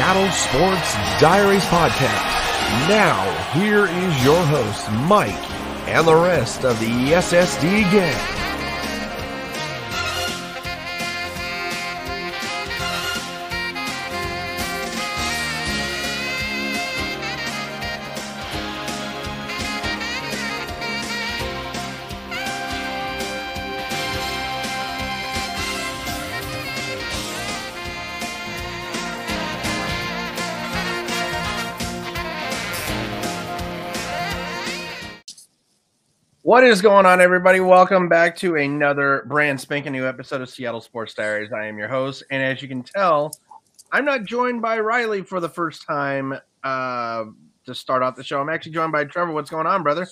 Seattle Sports Diaries Podcast. Now, here is your host, Mike, and the rest of the SSD gang. What is going on, everybody? Welcome back to another brand spanking new episode of Seattle Sports Diaries. I am your host, and as you can tell, I'm not joined by Riley for the first time uh, to start off the show. I'm actually joined by Trevor. What's going on, brother?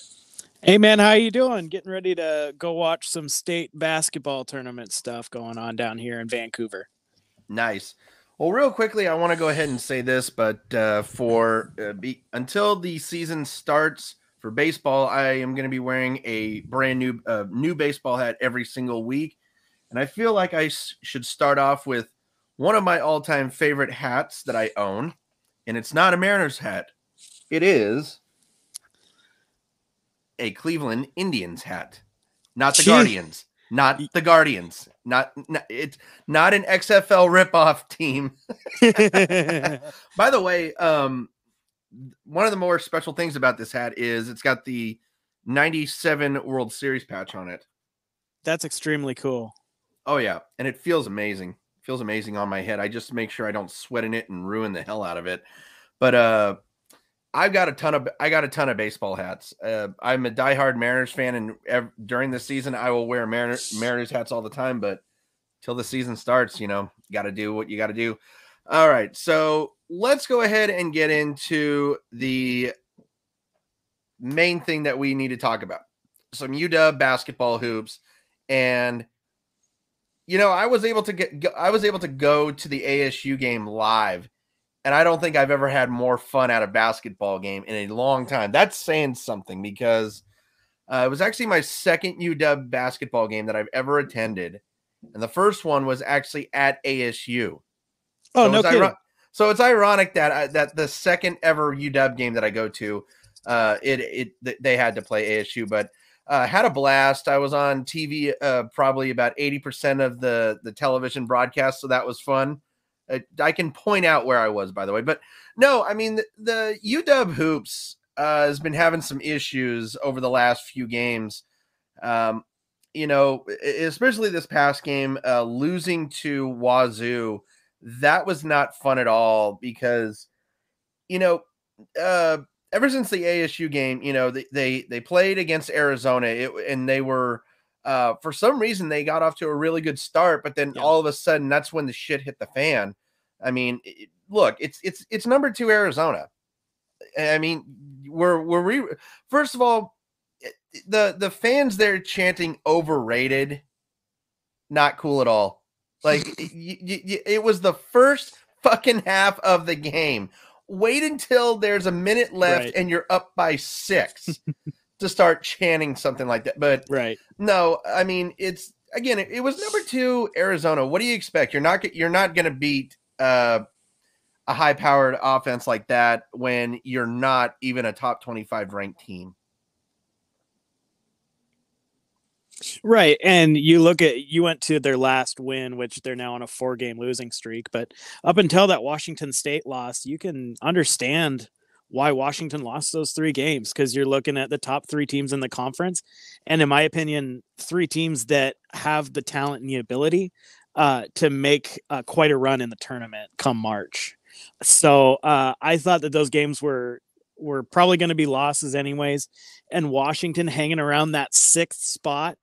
Hey man, how are you doing? Getting ready to go watch some state basketball tournament stuff going on down here in Vancouver. Nice. Well, real quickly, I want to go ahead and say this, but uh, for uh, be, until the season starts for baseball, I am going to be wearing a brand new uh, new baseball hat every single week, and I feel like I s- should start off with one of my all time favorite hats that I own, and it's not a Mariners hat. It is a Cleveland Indians hat, not the Gee. Guardians, not the Guardians, not, not it's not an XFL ripoff team. By the way, um, one of the more special things about this hat is it's got the 97 World Series patch on it. That's extremely cool. Oh yeah, and it feels amazing. feels amazing on my head. I just make sure I don't sweat in it and ruin the hell out of it. But uh I've got a ton of I got a ton of baseball hats. Uh, I'm a diehard Mariners fan, and ev- during the season, I will wear Mariners Mariners hats all the time. But till the season starts, you know, got to do what you got to do. All right, so let's go ahead and get into the main thing that we need to talk about. Some UW basketball hoops, and you know, I was able to get I was able to go to the ASU game live, and I don't think I've ever had more fun at a basketball game in a long time. That's saying something because uh, it was actually my second UW basketball game that I've ever attended, and the first one was actually at ASU. Oh So no it's kidding. iro- so it's ironic that I, that the second ever UW game that I go to, uh, it it th- they had to play ASU, but uh, had a blast. I was on TV uh, probably about eighty percent of the the television broadcast, so that was fun. Uh, I can point out where I was, by the way, but no, I mean the, the UW hoops uh, has been having some issues over the last few games. Um, you know, especially this past game, uh, losing to Wazoo that was not fun at all because you know uh ever since the ASU game you know they they, they played against Arizona it, and they were uh for some reason they got off to a really good start but then Yeah. all of a sudden that's when the shit hit the fan. I mean it- look it's it's it's number 2 Arizona. I mean we're we're re- first of all the the fans there chanting overrated not cool at all like y- y- y- it was the first fucking half of the game. Wait until there's a minute left Right. and you're up by six to start chanting something like that. But Right. no, I mean it's again. It, it was number two Arizona. What do you expect? You're not. You're not going to beat uh, a high-powered offense like that when you're not even a top 25 ranked team. Right. And you look at you went to their last win, which they're now on a four game losing streak. But up until that Washington State loss, you can understand why Washington lost those three games because you're looking at the top three teams in the conference. And in my opinion, three teams that have the talent and the ability uh, to make uh, quite a run in the tournament come March. So uh, I thought that those games were were probably going to be losses anyways. And Washington hanging around that sixth spot.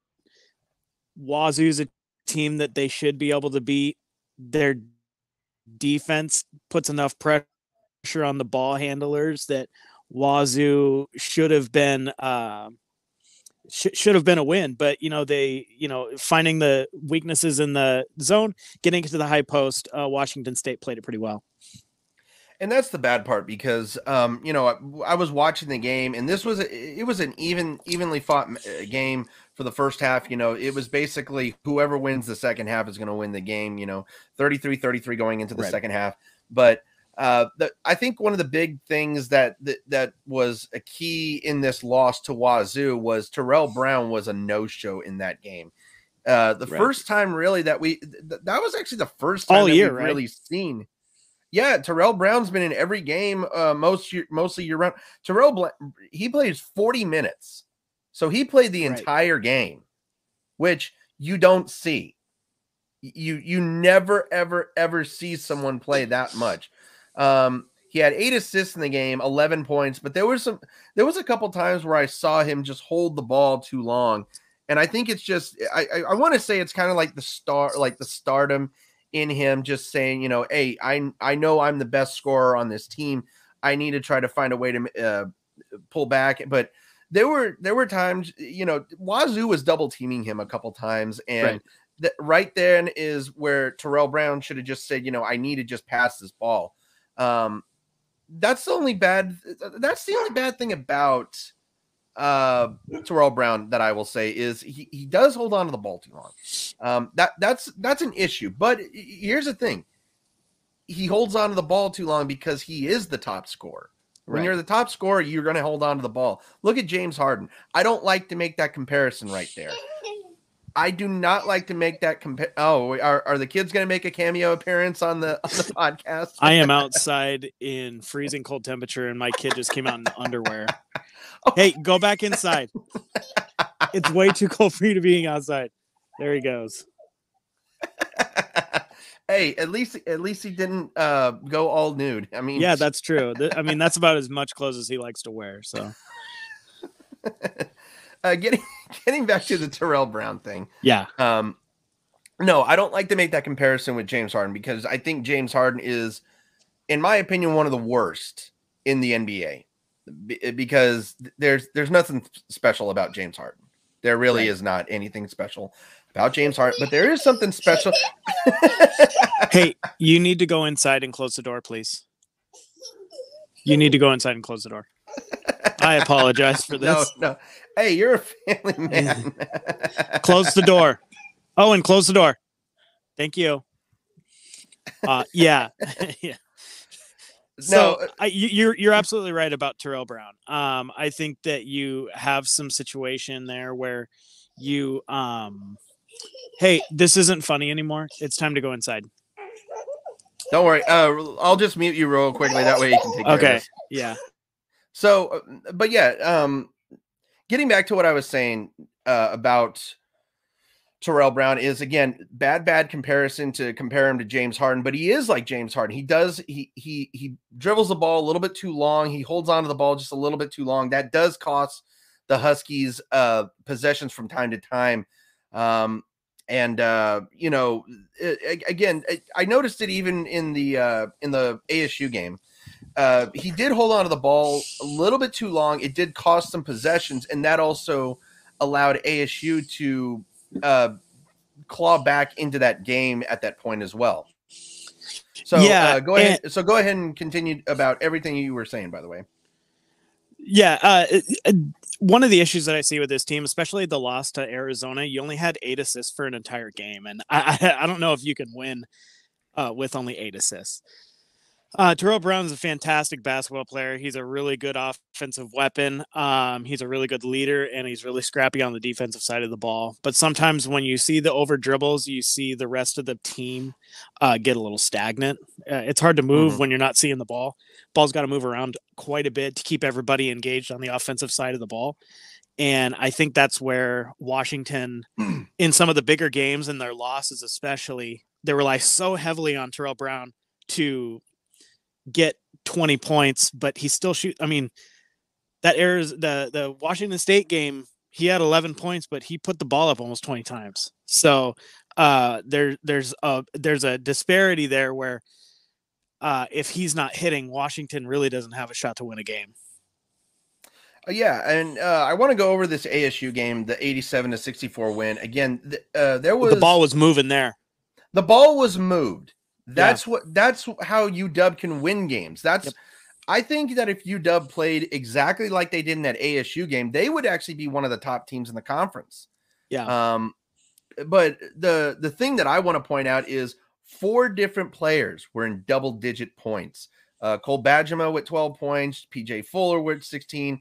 Wazoo's a team that they should be able to beat. Their defense puts enough pressure on the ball handlers that Wazoo should have been uh, sh- should have been a win. But you know they you know finding the weaknesses in the zone, getting into the high post. Uh, Washington State played it pretty well. and that's the bad part because um you know I, I was watching the game and this was a, it was an even evenly fought uh, game for the first half. You know, it was basically whoever wins the second half is going to win the game. You know, 33 33 going into the right. second half. But uh, the, I think one of the big things that, that that was a key in this loss to Wazoo was Terrell Brown was a no show in that game. Uh, the right. first time really that we th- that was actually the first time all year right? really seen. Yeah, Terrell Brown's been in every game, uh, most year, mostly year round. Terrell, he plays forty minutes, so he played the right. entire game, which you don't see. You you never ever ever see someone play that much. Um, he had eight assists in the game, eleven points, but there was some there was a couple times where I saw him just hold the ball too long and I think it's just I I, I want to say it's kind of like the star like the stardom in him just saying you know hey I I know I'm the best scorer on this team I need to try to find a way to uh, pull back but there were there were times you know Wazoo was double teaming him a couple times and right. The, right then is where Terrell Brown should have just said you know I need to just pass this ball um that's the only bad that's the only bad thing about uh Terrell Brown that I will say is he, he does hold on to the ball too long. Um that that's that's an issue. But here's the thing. He holds on to the ball too long because he is the top scorer. When right. you're the top scorer, you're going to hold on to the ball. Look at James Harden. I don't like to make that comparison right there. I do not like to make that compare. Oh, are, are the kids going to make a cameo appearance on the on the podcast? I am outside in freezing cold temperature, and my kid just came out in underwear. Hey, go back inside. it's way too cold for you to be outside. There he goes. Hey, at least at least he didn't uh, go all nude. I mean, yeah, that's true. I mean, that's about as much clothes as he likes to wear. So, uh, getting getting back to the Terrell Brown thing. Yeah. Um, no, I don't like to make that comparison with James Harden because I think James Harden is, in my opinion, one of the worst in the NBA because there's there's nothing special about James Harden. There really right. is not anything special about James Harden, but there is something special. hey, you need to go inside and close the door, please. You need to go inside and close the door. I apologize for this. No, no. Hey, you're a family man. close the door. Oh, and close the door. Thank you. Uh, yeah, yeah. So no. Uh, I, you're you're absolutely right about Terrell Brown. Um, I think that you have some situation there where you um, hey, this isn't funny anymore. It's time to go inside. Don't worry. Uh, I'll just mute you real quickly. That way you can take. Okay. Yeah. So, uh, but yeah, um, getting back to what I was saying uh, about Terrell Brown is again bad, bad comparison to compare him to James Harden, but he is like James Harden. He does he he he dribbles the ball a little bit too long. He holds on to the ball just a little bit too long. That does cost the Huskies uh possessions from time to time. Um and uh you know it, again I noticed it even in the uh in the ASU game. Uh he did hold on to the ball a little bit too long. It did cost some possessions and that also allowed ASU to uh, claw back into that game at that point as well. So yeah, uh, go ahead. And, so go ahead and continue about everything you were saying. By the way, yeah. Uh, one of the issues that I see with this team, especially the loss to Arizona, you only had eight assists for an entire game, and I I, don't know if you can win uh, with only eight assists. Uh, Terrell Brown is a fantastic basketball player. He's a really good offensive weapon. Um, he's a really good leader, and he's really scrappy on the defensive side of the ball. But sometimes when you see the over dribbles, you see the rest of the team uh, get a little stagnant. Uh, it's hard to move mm-hmm. when you're not seeing the ball. Ball's got to move around quite a bit to keep everybody engaged on the offensive side of the ball. And I think that's where Washington, in some of the bigger games and their losses, especially, they rely so heavily on Terrell Brown to get 20 points, but he still shoot. I mean, that errors the the Washington State game, he had 11 points, but he put the ball up almost 20 times. So uh, there there's a there's a disparity there where uh, if he's not hitting, Washington really doesn't have a shot to win a game. Uh, yeah, and uh, I want to go over this ASU game, the 87 to 64 win. Again, th- uh, there was the ball was moving there. The ball was moved. That's yeah. what that's how UW can win games. That's yep. I think that if UW played exactly like they did in that ASU game, they would actually be one of the top teams in the conference. Yeah. Um, but the the thing that I want to point out is four different players were in double digit points. Uh, Cole Bajema with 12 points, PJ Fuller with 16,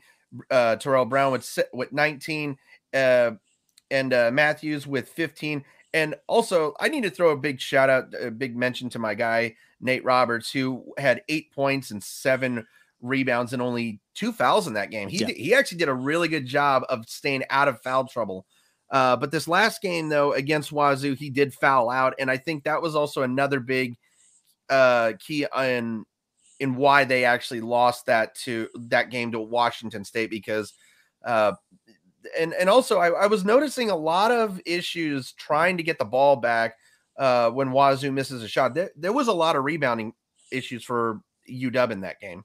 uh, Terrell Brown with with 19, uh, and uh, Matthews with 15. And also, I need to throw a big shout out, a big mention to my guy Nate Roberts, who had eight points and seven rebounds and only two fouls in that game. He yeah. he actually did a really good job of staying out of foul trouble. Uh, but this last game, though, against Wazoo, he did foul out, and I think that was also another big uh, key in in why they actually lost that to that game to Washington State because uh, and and also I, I, was noticing a lot of issues trying to get the ball back uh, when Wazoo misses a shot. There, there was a lot of rebounding issues for UW in that game.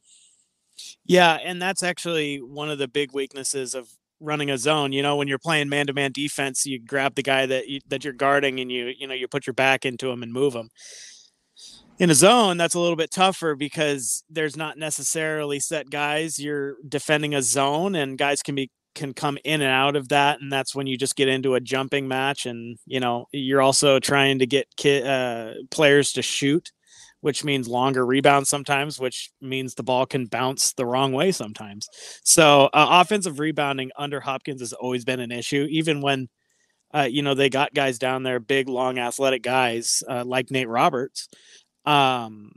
Yeah, and that's actually one of the big weaknesses of running a zone. You know, when you're playing man-to-man defense, you grab the guy that you, that you're guarding, and you you know you put your back into him and move him. In a zone, that's a little bit tougher because there's not necessarily set guys. You're defending a zone, and guys can be can come in and out of that and that's when you just get into a jumping match and you know you're also trying to get ki- uh, players to shoot which means longer rebounds sometimes which means the ball can bounce the wrong way sometimes. So uh, offensive rebounding under hopkins has always been an issue even when uh, you know they got guys down there big long athletic guys uh, like nate roberts. Um,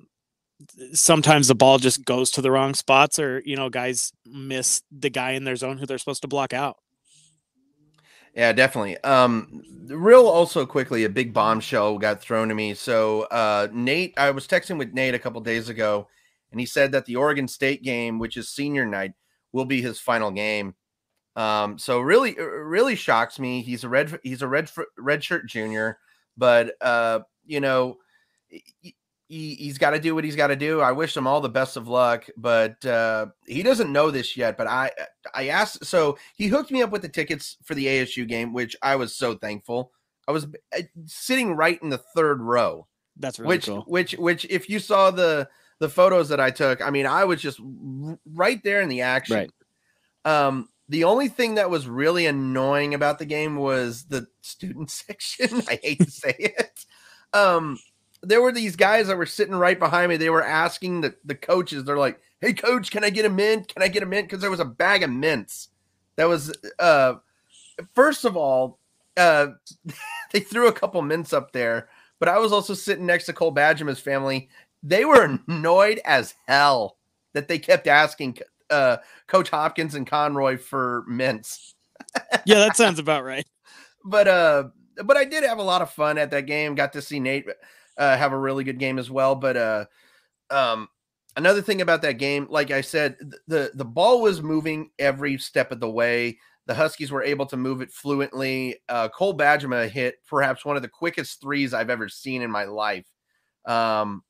sometimes the ball just goes to the wrong spots or you know guys miss the guy in their zone who they're supposed to block out. Yeah definitely. Um real also quickly a big bombshell got thrown to me. So uh nate i was texting with nate a couple days ago and he said that the oregon state game which is senior night will be his final game. Um so really really shocks me. He's a red he's a red red shirt junior but uh you know he, he's got to do what he's got to do. I wish him all the best of luck, but uh, he doesn't know this yet. But I I asked, so he hooked me up with the tickets for the ASU game, which I was so thankful. I was uh, sitting right in the third row. That's really which, cool. Which which if you saw the the photos that I took, I mean, I was just right there in the action. Right. Um, the only thing that was really annoying about the game was the student section. I hate to say it. Um, there were these guys that were sitting right behind me. They were asking the, the coaches, they're like, Hey coach, can I get a mint? Can I get a mint? Because there was a bag of mints. That was uh first of all, uh they threw a couple mints up there, but I was also sitting next to Cole Bajema's family. They were annoyed as hell that they kept asking uh Coach Hopkins and Conroy for mints. yeah, that sounds about right. But uh but I did have a lot of fun at that game. Got to see Nate uh, have a really good game as well. But uh, um, another thing about that game, like I said, the the ball was moving every step of the way. The Huskies were able to move it fluently. Uh, Cole Bajema hit perhaps one of the quickest threes I've ever seen in my life. Um,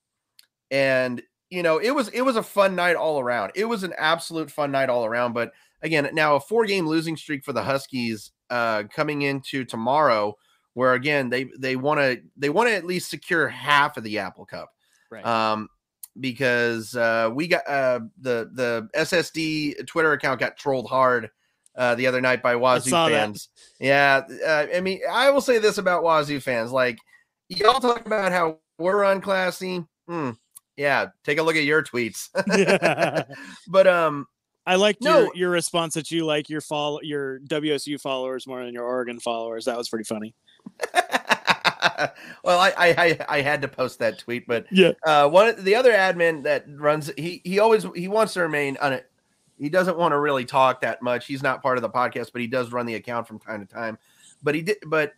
and you know, it was it was a fun night all around. It was an absolute fun night all around. But again, now a four game losing streak for the Huskies uh, coming into tomorrow where again they they want to they want to at least secure half of the Apple Cup. Right. Um, because uh, we got uh, the the SSD Twitter account got trolled hard uh, the other night by Wazoo fans. That. Yeah, uh, I mean, I will say this about Wazoo fans: like y'all talk about how we're unclassy. Hmm, yeah, take a look at your tweets. but um, I liked no. your, your response that you like your follow your WSU followers more than your Oregon followers. That was pretty funny. well, I, I I had to post that tweet, but yeah, uh, one the other admin that runs he he always he wants to remain on it. He doesn't want to really talk that much. He's not part of the podcast, but he does run the account from time to time. But he did, but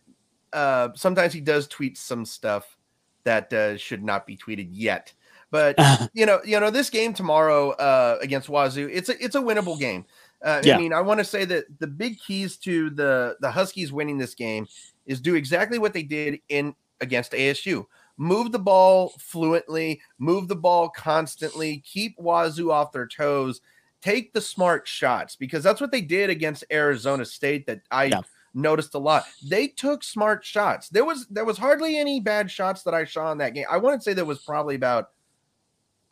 uh, sometimes he does tweet some stuff that uh, should not be tweeted yet. But you know, you know, this game tomorrow uh, against Wazoo, it's a it's a winnable game. Uh, yeah. I mean, I want to say that the big keys to the the Huskies winning this game is do exactly what they did in against ASU. Move the ball fluently, move the ball constantly, keep Wazoo off their toes, take the smart shots because that's what they did against Arizona State that I yeah. noticed a lot. They took smart shots. There was there was hardly any bad shots that I saw in that game. I want to say there was probably about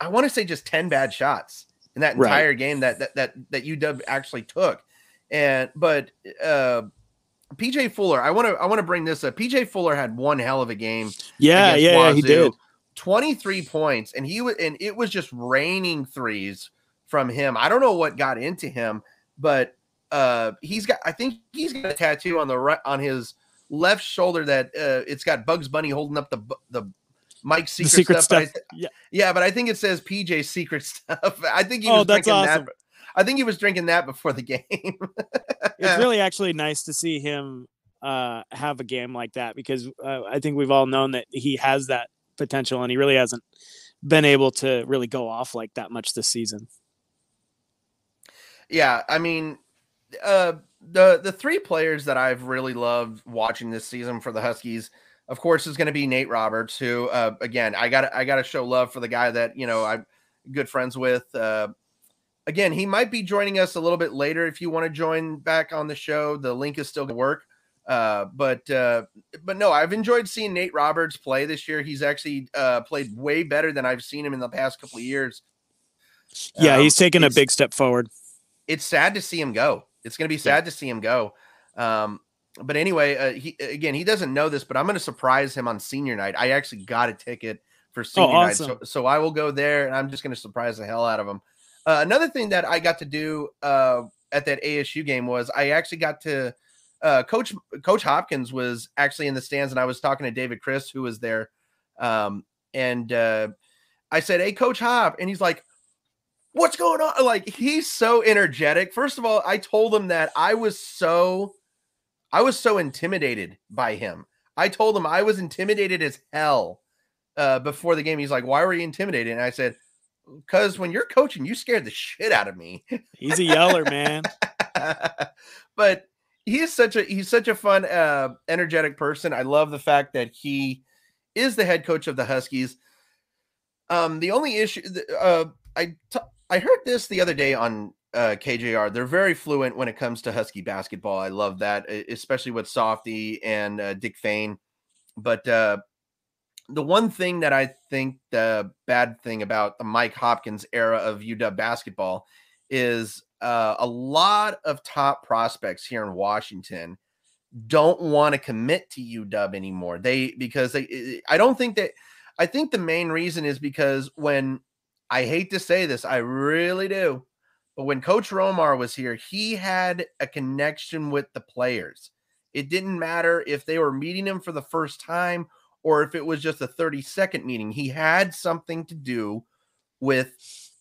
I want to say just 10 bad shots in that entire right. game that that that that UW actually took. And but uh PJ Fuller, I want to I want to bring this up. PJ Fuller had one hell of a game. Yeah, yeah, yeah, he did. 23 points and he was and it was just raining threes from him. I don't know what got into him, but uh he's got I think he's got a tattoo on the right on his left shoulder that uh it's got Bugs Bunny holding up the the Mike's secret, secret stuff. stuff. I, yeah. yeah, but I think it says PJ secret stuff. I think he Oh, was that's drinking awesome. that. I think he was drinking that before the game. It's really actually nice to see him uh, have a game like that because uh, I think we've all known that he has that potential and he really hasn't been able to really go off like that much this season. Yeah, I mean, uh, the the three players that I've really loved watching this season for the Huskies, of course, is going to be Nate Roberts, who, uh, again, I got I got to show love for the guy that you know I'm good friends with. Uh, again, he might be joining us a little bit later. If you want to join back on the show, the link is still going to work. Uh, but uh, but no, I've enjoyed seeing Nate Roberts play this year. He's actually uh, played way better than I've seen him in the past couple of years. Yeah, Um, he's taken a big step forward. it's sad to see him go. It's going to be sad to see him go. Um, but anyway, uh, he again, he doesn't know this, but I'm going to surprise him on senior night. I actually got a ticket for senior night, so, so I will go there, and I'm just going to surprise the hell out of him. Uh, another thing that I got to do uh, at that ASU game was I actually got to uh, coach Coach Hopkins was actually in the stands, and I was talking to David Crisp, who was there, um, and uh, I said, "Hey, Coach Hop," and he's like, "What's going on?" Like he's so energetic. First of all, I told him that I was so, I was so intimidated by him. I told him I was intimidated as hell uh, before the game. He's like, "Why were you intimidated?" And I said, "Because when you're coaching, you scared the shit out of me." He's a yeller, man. but he's such a he's such a fun uh energetic person i love the fact that he is the head coach of the huskies um the only issue uh i t- i heard this the other day on uh kjr they're very fluent when it comes to husky basketball i love that especially with softy and uh, dick Fain. but uh the one thing that i think the bad thing about the mike hopkins era of uw basketball is uh, a lot of top prospects here in Washington don't want to commit to UW anymore. They because they I don't think that I think the main reason is because when I hate to say this, I really do, but when Coach Romar was here, he had a connection with the players. It didn't matter if they were meeting him for the first time or if it was just a 30 second meeting. He had something to do with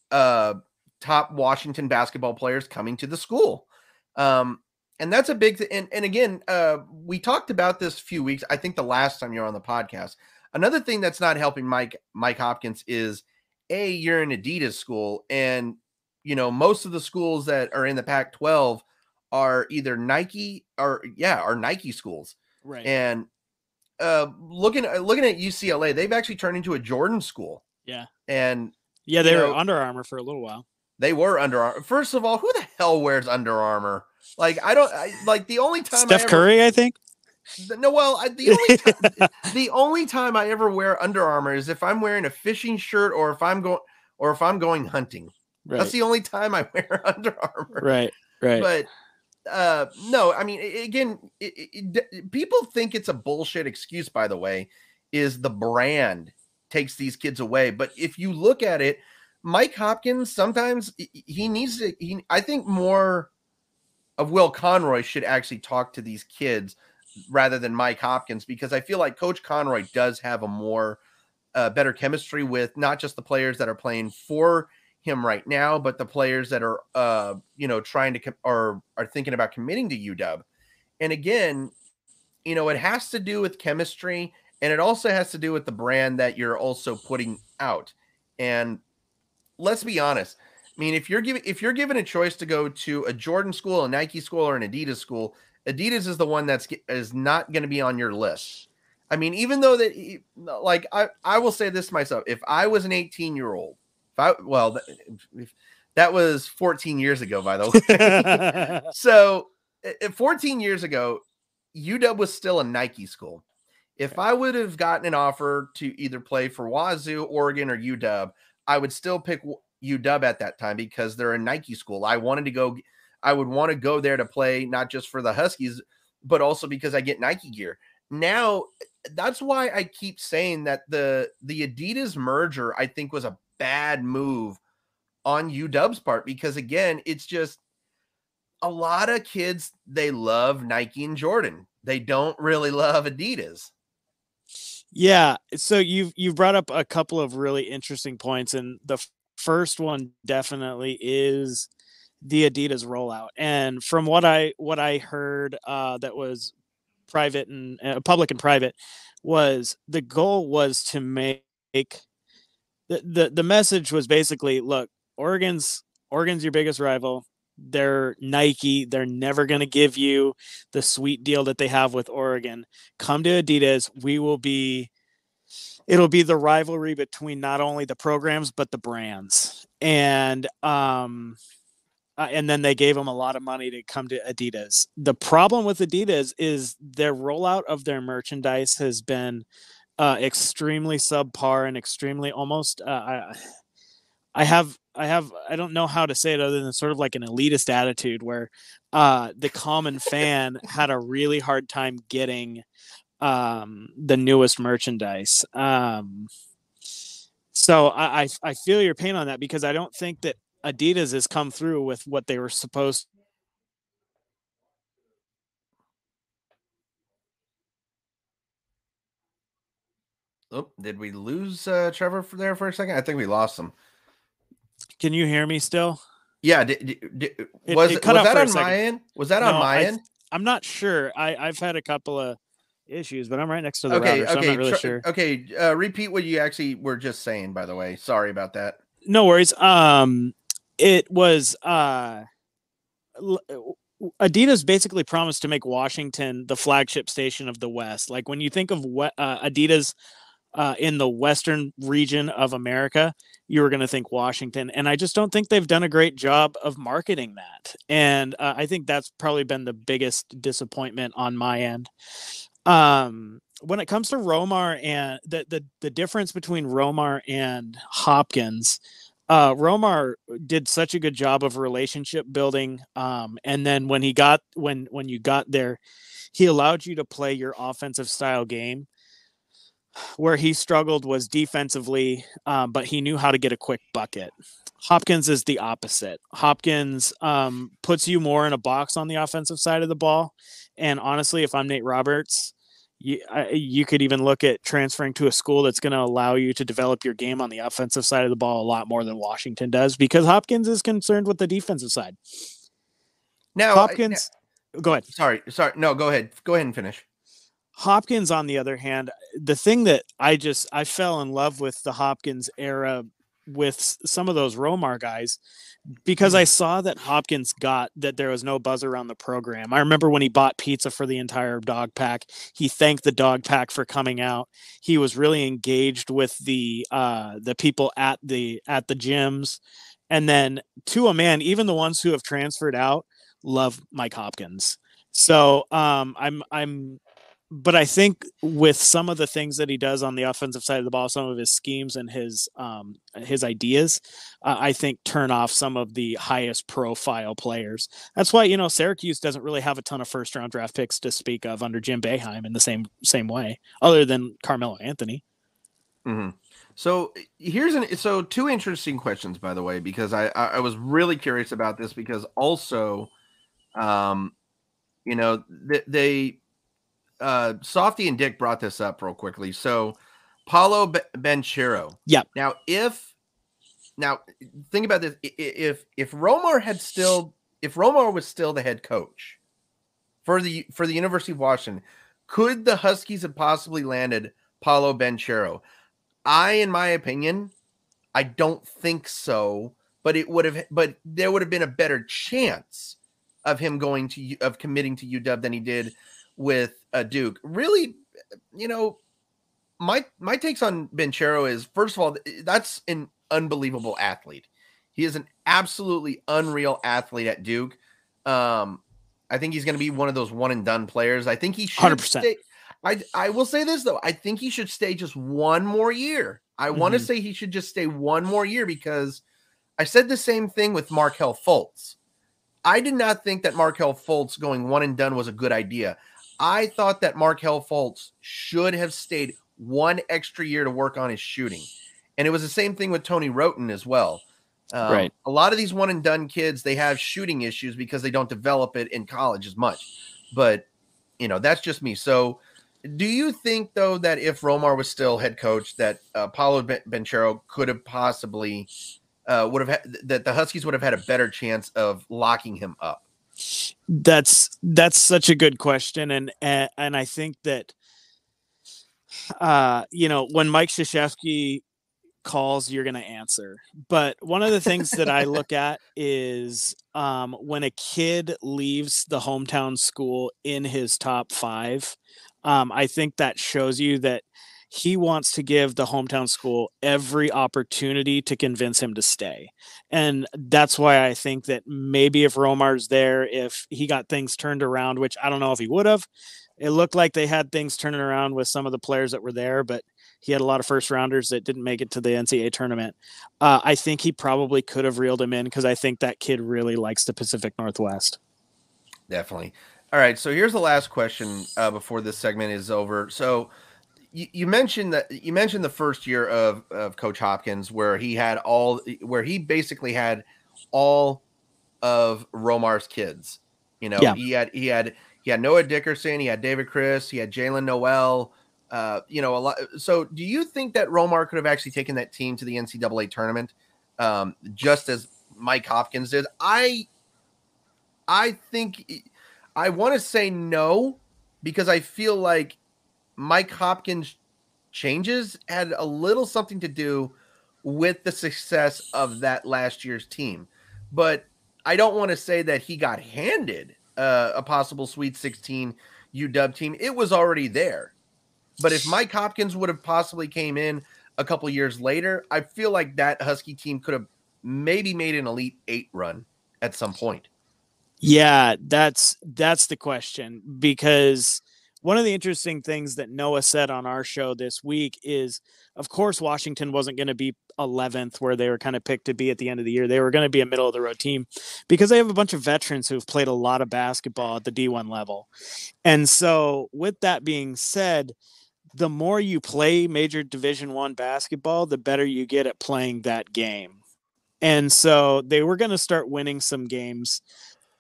uh top Washington basketball players coming to the school. Um, and that's a big thing. And, and again, uh, we talked about this a few weeks. I think the last time you're on the podcast. Another thing that's not helping Mike Mike Hopkins is a you're an Adidas school, and you know most of the schools that are in the Pac-12 are either Nike or yeah are Nike schools. Right. And uh, looking looking at UCLA, they've actually turned into a Jordan school. Yeah. And yeah, they were know- Under Armour for a little while. they were Under Armour. First of all, who the hell wears Under Armour? Like I don't I, like the only time I Steph ever, Curry, I think. No, well, I, the only time, the only time I ever wear Under Armour is if I'm wearing a fishing shirt or if I'm going or if I'm going hunting. right. That's the only time I wear Under Armour. right. Right. But uh no, I mean again, it, it, it- people think it's a bullshit excuse. By the way, is the brand takes these kids away. But if you look at it, Mike Hopkins sometimes he- needs to. He, I think more of Will Conroy should actually talk to these kids rather than Mike Hopkins because I feel like Coach Conroy does have a more uh, better chemistry with not just the players that are playing for him right now, but the players that are uh, you know trying to com- or are thinking about committing to UW. And again, you know, it has to do with chemistry and it also has to do with the brand that you're also putting out. And let's be honest. I mean, if you're giving if you're given a choice to go to a Jordan school, a Nike school, or an Adidas school, Adidas is the one that's is not going to be on your list. I mean, even though that, like, I I will say this myself: if I was an 18 year old, I well, if, that was 14 years ago, by the way. so, i- i- 14 years ago, UW was still a Nike school. If I would have gotten an offer to either play for Wazoo, Oregon, or UW, I would still pick UW at that time because they're a Nike school. I wanted to go, I would want to go there to play not just for the Huskies, but also because I get Nike gear. Now that's why I keep saying that the the Adidas merger I think was a bad move on UW's part because again, it's just a lot of kids they love Nike and Jordan. They don't really love Adidas. Yeah, so you've you've brought up a couple of really interesting points, and the first one definitely is the Adidas rollout. And from what I what I heard, uh, that was private and uh, public and private, was the goal was to make the, the message was basically, look, Oregon's Oregon's your biggest rival. They're Nike. They're never going to give you the sweet deal that they have with Oregon. Come to Adidas. We will be it'll be the rivalry between not only the programs but the brands. And um uh, and then they gave them a lot of money to come to Adidas. The problem with Adidas is their rollout of their merchandise has been uh, extremely subpar and extremely almost. Uh, I, I have I have I don't know how to say it other than sort of like an elitist attitude where uh, the common fan had a really hard time getting um, the newest merchandise. Um, so I, I, I feel your pain on that because I don't think that Adidas has come through with what they were supposed. Oh, did we lose uh, Trevor for there for a second? I think we lost him. Can you hear me still? Yeah. Did, did, did, was, it, was that on my end? Was that no, on my I, end? I'm not sure. I, I've had a couple of issues, but I'm right next to the okay, router, so okay, I'm not really sure. Okay, uh, repeat what you actually were just saying. By the way, sorry about that. No worries. Um, it was uh, Adidas basically promised to make Washington the flagship station of the West. Like when you think of what uh, Adidas uh, in the western region of America, you were going to think Washington. And I just don't think they've done a great job of marketing that. And uh, I think that's probably been the biggest disappointment on my end. Um, when it comes to Romar and the, the, the difference between Romar and Hopkins, uh, Romar did such a good job of relationship building. Um, and then when he got, when, when you got there, he allowed you to play your offensive style game where he struggled was defensively, um, but he knew how to get a quick bucket. Hopkins is the opposite. Hopkins um, puts you more in a box on the offensive side of the ball. And honestly, if I'm Nate Roberts, you, I, you could even look at transferring to a school that's going to allow you to develop your game on the offensive side of the ball a lot more than Washington does because Hopkins is concerned with the defensive side. Now, Hopkins, I, now, go ahead. Sorry, sorry. No, go ahead. Go ahead and finish. Hopkins, on the other hand, the thing that I just I fell in love with the Hopkins era with some of those Romar guys because I mm. saw that Hopkins got that there was no buzz around the program. I remember when he bought pizza for the entire Dawg Pack, he thanked the Dawg Pack for coming out. He was really engaged with the uh the people at the at the gyms. And then to a man, even the ones who have transferred out love Mike Hopkins. So um I'm I'm but I think with some of the things that he does on the offensive side of the ball, some of his schemes and his um, his ideas, uh, I think turn off some of the highest profile players. That's why you know Syracuse doesn't really have a ton of first round draft picks to speak of under Jim Boeheim in the same same way, other than Carmelo Anthony. Mm-hmm. So here's an so two interesting questions by the way because I I was really curious about this because also, um, you know they, they uh, Softy and Dick brought this up real quickly. So, Paolo Banchero. Yeah. Now, if now think about this, if if Romar had still if Romar was still the head coach for the for the University of Washington, could the Huskies have possibly landed Paolo Banchero? I, in my opinion, I don't think so. But it would have, but there would have been a better chance of him going to of committing to UW than he did with uh, Duke. Really, you know, my my takes on Banchero is first of all, that's an unbelievable athlete. He is an absolutely unreal athlete at Duke. Um, I think he's going to be one of those one and done players. I think he should 100%. stay. I I will say this though. I think he should stay just one more year. I mm-hmm. want to say he should just stay one more year because I said the same thing with Markelle Fultz. I did not think that Markelle Fultz going one and done was a good idea. I thought that Markelle Fultz should have stayed one extra year to work on his shooting. And it was the same thing with Tony Wroten as well. Um, Right. A lot of these one and done kids, they have shooting issues because they don't develop it in college as much. But, you know, that's just me. So, do you think, though, that if Romar was still head coach, that uh, Paolo Ben- Banchero could have possibly, uh, would have had, that the Huskies would have had a better chance of locking him up? That's that's such a good question, and and, and I think that, uh, you know, when Mike Krzyzewski calls, you're going to answer. But one of the things that I look at is um, when a kid leaves the hometown school in his top five. Um, I think that shows you that he wants to give the hometown school every opportunity to convince him to stay. And that's why I think that maybe if Romar's there, if he got things turned around, which I don't know if he would have, it looked like they had things turning around with some of the players that were there, but he had a lot of first rounders that didn't make it to the NCAA tournament. Uh, I think he probably could have reeled him in because I think that kid really likes the Pacific Northwest. Definitely. All right. So here's the last question uh, before this segment is over. So you, you mentioned that you mentioned the first year of, of Coach Hopkins where he had all where he basically had all of Romar's kids. You know, Yeah. he had he had he had Noah Dickerson, he had David Crisp, he had Jaylen Nowell. Uh, you know, a lot. So, do you think that Romar could have actually taken that team to the NCAA tournament, um, just as Mike Hopkins did? I, I think I want to say no because I feel like Mike Hopkins changes had a little something to do with the success of that last year's team. But I don't want to say that he got handed uh, a possible Sweet 16 UW team. It was already there. But if Mike Hopkins would have possibly came in a couple years later, I feel like that Husky team could have maybe made an Elite 8 run at some point. Yeah, that's that's the question because one of the interesting things that Noah said on our show this week is of course Washington wasn't going to be 11th where they were kind of picked to be at the end of the year. They were going to be a middle of the road team because they have a bunch of veterans who've played a lot of basketball at the D1 level. And so with that being said, the more you play major division 1 basketball, the better you get at playing that game. And so they were going to start winning some games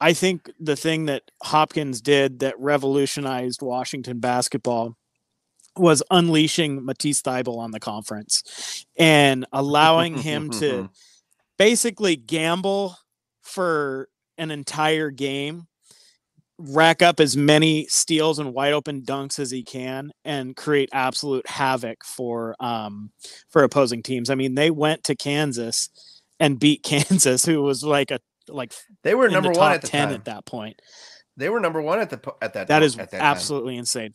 I think the thing that Hopkins did that revolutionized Washington basketball was unleashing Matisse Thybulle on the conference and allowing him to basically gamble for an entire game, rack up as many steals and wide open dunks as he can, and create absolute havoc for um, for opposing teams. I mean, they went to Kansas and beat Kansas, who was like a like They were number the one at the 10 time. at that point. They were number one at the at that. That time- is at that time. absolutely insane.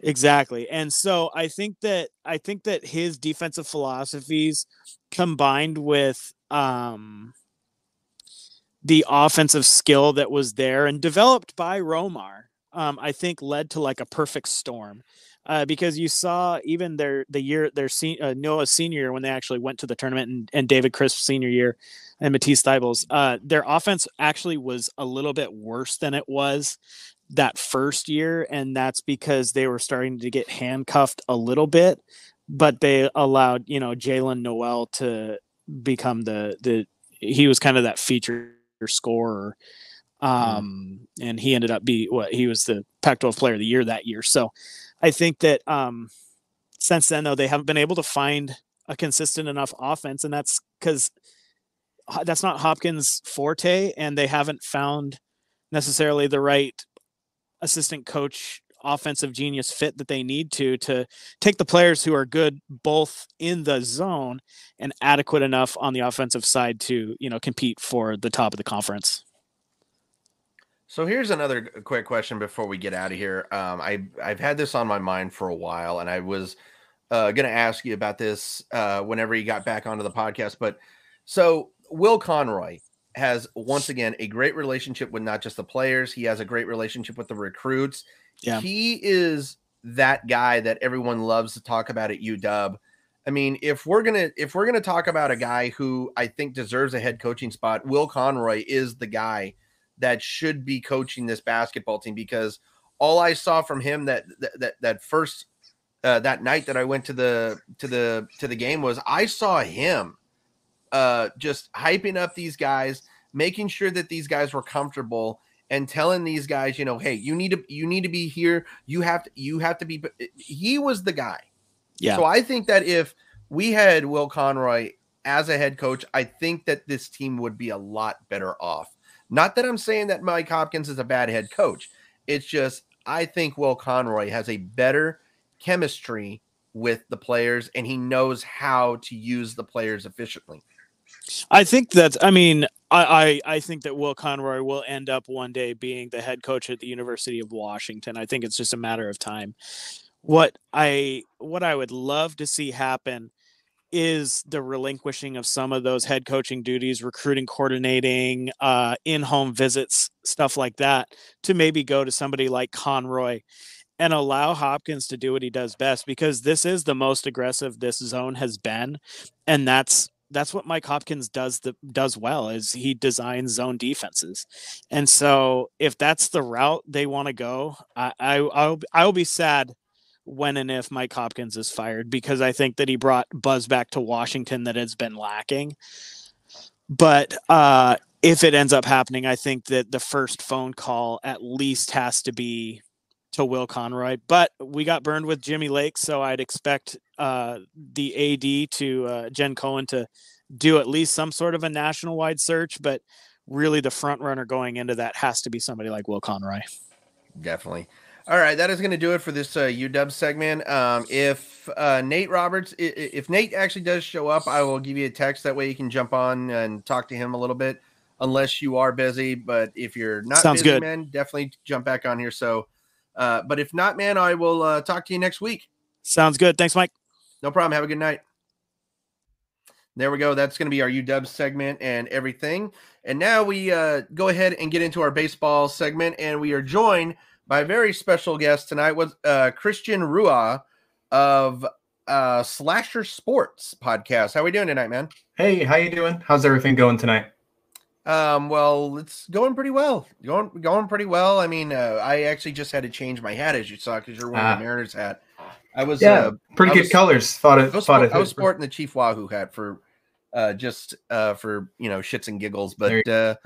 Exactly. And so I think that I think that his defensive philosophies combined with um the offensive skill that was there and developed by Romar, um, I think led to like a perfect storm. Uh, because you saw even their the year their se- uh, Noah's senior year when they actually went to the tournament and, and David Crisp's senior year and Matisse Thybulle's, uh, their offense actually was a little bit worse than it was that first year, and that's because they were starting to get handcuffed a little bit, but they allowed you know Jaylen Nowell to become the the he was kind of that feature scorer. Um, and he ended up be what he was the Pac-12 player of the year that year. So I think that um since then though they haven't been able to find a consistent enough offense, and that's because that's not Hopkins' forte, and they haven't found necessarily the right assistant coach offensive genius fit that they need to to take the players who are good both in the zone and adequate enough on the offensive side to you know compete for the top of the conference So here's another quick question before we get out of here. Um, I I've had this on my mind for a while, and I was uh, going to ask you about this uh, whenever you got back onto the podcast. But so Will Conroy has once again a great relationship with not just the players; he has a great relationship with the recruits. Yeah. he is that guy that everyone loves to talk about at UW. I mean, if we're gonna if we're gonna talk about a guy who I think deserves a head coaching spot, Will Conroy is the guy that should be coaching this basketball team because all I saw from him that that that, that first uh, that night that I went to the to the to the game was I saw him uh, just hyping up these guys, making sure that these guys were comfortable and telling these guys, you know, hey, you need to you need to be here. You have to you have to be. He was the guy. Yeah. So I think that if we had Will Conroy as a head coach, I think that this team would be a lot better off. Not that I'm saying that Mike Hopkins is a bad head coach. It's just I think Will Conroy has a better chemistry with the players and he knows how to use the players efficiently. I think that I mean I, I I think that Will Conroy will end up one day being the head coach at the University of Washington. I think it's just a matter of time. What I what I would love to see happen is the relinquishing of some of those head coaching duties, recruiting, coordinating, uh, in-home visits, stuff like that, to maybe go to somebody like Conroy and allow Hopkins to do what he does best because this is the most aggressive this zone has been, and that's that's what Mike Hopkins does the does well is he designs zone defenses. And so if that's the route they want to go, I, I I'll I'll be sad when and if Mike Hopkins is fired because I think that he brought buzz back to Washington that has been lacking. But uh if it ends up happening, I think that the first phone call at least has to be to Will Conroy. But we got burned with Jimmy Lake, so I'd expect uh, the AD to uh, Jen Cohen to do at least some sort of a national wide search. But really, the front runner going into that has to be somebody like Will Conroy. Definitely. All right, that is going to do it for this uh, UW segment. Um, if uh, Nate Roberts, if Nate actually does show up, I will give you a text. That way you can jump on and talk to him a little bit, unless you are busy. But if you're not Sounds busy, good. man, definitely jump back on here. So uh, but if not, man, I will uh, talk to you next week. Sounds good. Thanks, Mike. No problem. Have a good night. There we go. That's going to be our UW segment and everything. And now we uh, go ahead and get into our baseball segment. And we are joined by a very special guest tonight was uh, Christian Rauh of uh, Slasher Sports podcast. How are we doing tonight, man? Hey, how you doing? How's everything going tonight? Um, well, it's going pretty well. Going going pretty well. I mean, uh, I actually just had to change my hat as you saw because you're wearing Ah. a Mariners hat. I was Yeah, uh, pretty I good was- colors. Thought I it. was, Thought sport- it. I was sporting the Chief Wahoo hat for uh just uh for you know shits and giggles. But uh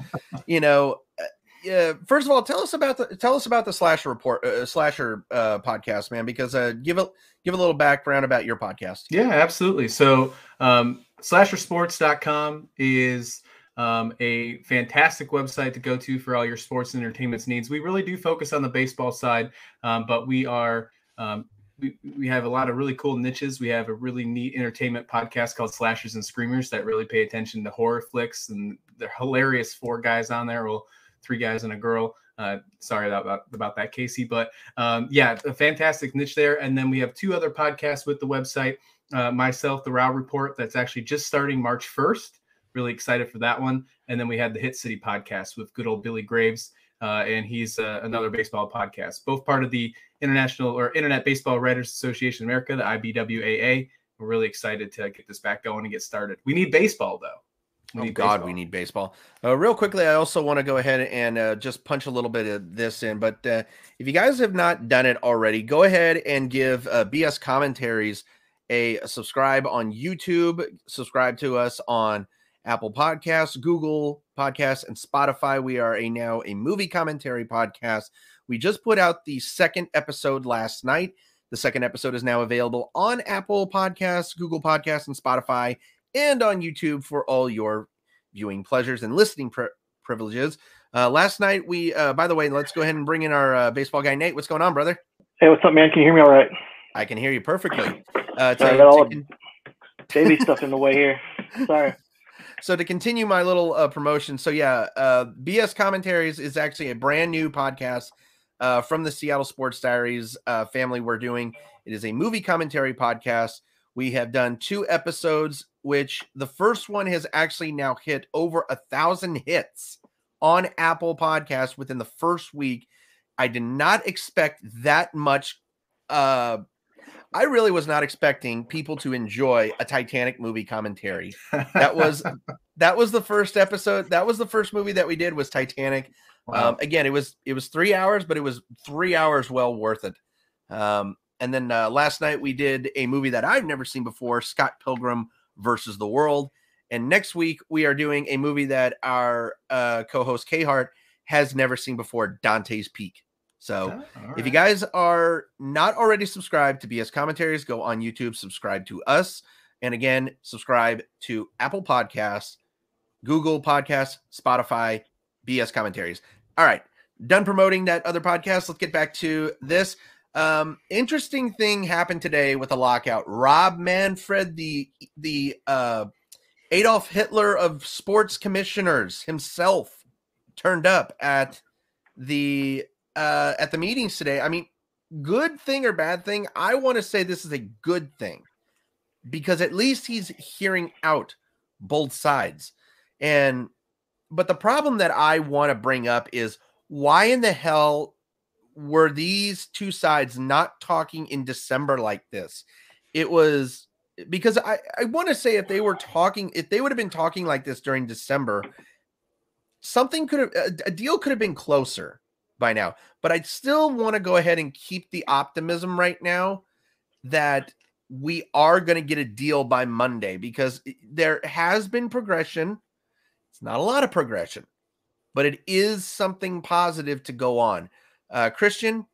you know, uh, yeah. First of all, tell us about the tell us about the slasher report uh, slasher uh podcast, man. Because uh give a give a little background about your podcast. Yeah, absolutely. So, um, slashersports.com is um, a fantastic website to go to for all your sports and entertainment needs. We really do focus on the baseball side, um, but we are. Um, we, we have a lot of really cool niches. We have a really neat entertainment podcast called Slashers and Screamers that really pay attention to horror flicks and they're hilarious four guys on there. Well, three guys and a girl. Uh, sorry about, about that, Casey. But um, yeah, a fantastic niche there. And then we have two other podcasts with the website. Uh, myself, the Row Report, that's actually just starting March 1st. Really excited for that one. And then we had the Hit City podcast with good old Billy Graves. Uh, and he's uh, another baseball podcast, both part of the International or Internet Baseball Writers Association of America, the IBWAA. We're really excited to get this back going and get started. We need baseball, though. We oh God, baseball. we need baseball. Uh, real quickly, I also want to go ahead and uh, just punch a little bit of this in. But uh, if you guys have not done it already, go ahead and give uh, BS commentaries a subscribe on YouTube. Subscribe to us on Apple Podcasts, Google Podcasts, and Spotify. We are a now a movie commentary podcast. We just put out the second episode last night. The second episode is now available on Apple Podcasts, Google Podcasts, and Spotify, and on YouTube for all your viewing pleasures and listening pri- privileges. Uh, last night, we, uh, by the way, let's go ahead and bring in our uh, baseball guy, Nate. What's going on, brother? Hey, what's up, man? Can you hear me all right? I can hear you perfectly. Uh, Sorry, I got all to Baby stuff in the way here. Sorry. So to continue my little uh, promotion, so yeah, uh, BS Commentaries is actually a brand new podcast uh, from the Seattle Sports Diaries uh, family. We're doing it is a movie commentary podcast. We have done two episodes, which the first one has actually now hit over a thousand hits on Apple Podcasts within the first week. I did not expect that much. I really was not expecting people to enjoy a Titanic movie commentary that was that was the first episode that was the first movie that we did was titanic Wow. Um, again, it was it was three hours, but it was three hours well worth it. Um, and then uh, last night we did a movie that I've never seen before, Scott Pilgrim versus the World. And next week we are doing a movie that our uh, co-host K Hart has never seen before, Dante's Peak. So Oh, if you guys are not already subscribed to BS Commentaries, go on YouTube, subscribe to us, and again, subscribe to Apple Podcasts, Google Podcasts, Spotify, BS Commentaries. All right, done promoting that other podcast. Let's get back to this. Um, interesting thing happened today with a lockout. Rob Manfred, the the uh, Adolf Hitler of sports commissioners himself, turned up at the uh, at the meetings today. I mean, good thing or bad thing? I want to say this is a good thing because at least he's hearing out both sides. And but the problem that I want to bring up is why in the hell were these two sides not talking in December like this? It was because I, I want to say if they were talking, if they would have been talking like this during December, something could have a, a deal could have been closer by now. But I still want to go ahead and keep the optimism right now that we are going to get a deal by Monday because there has been progression. It's not a lot of progression, but it is something positive to go on. Uh, Christian,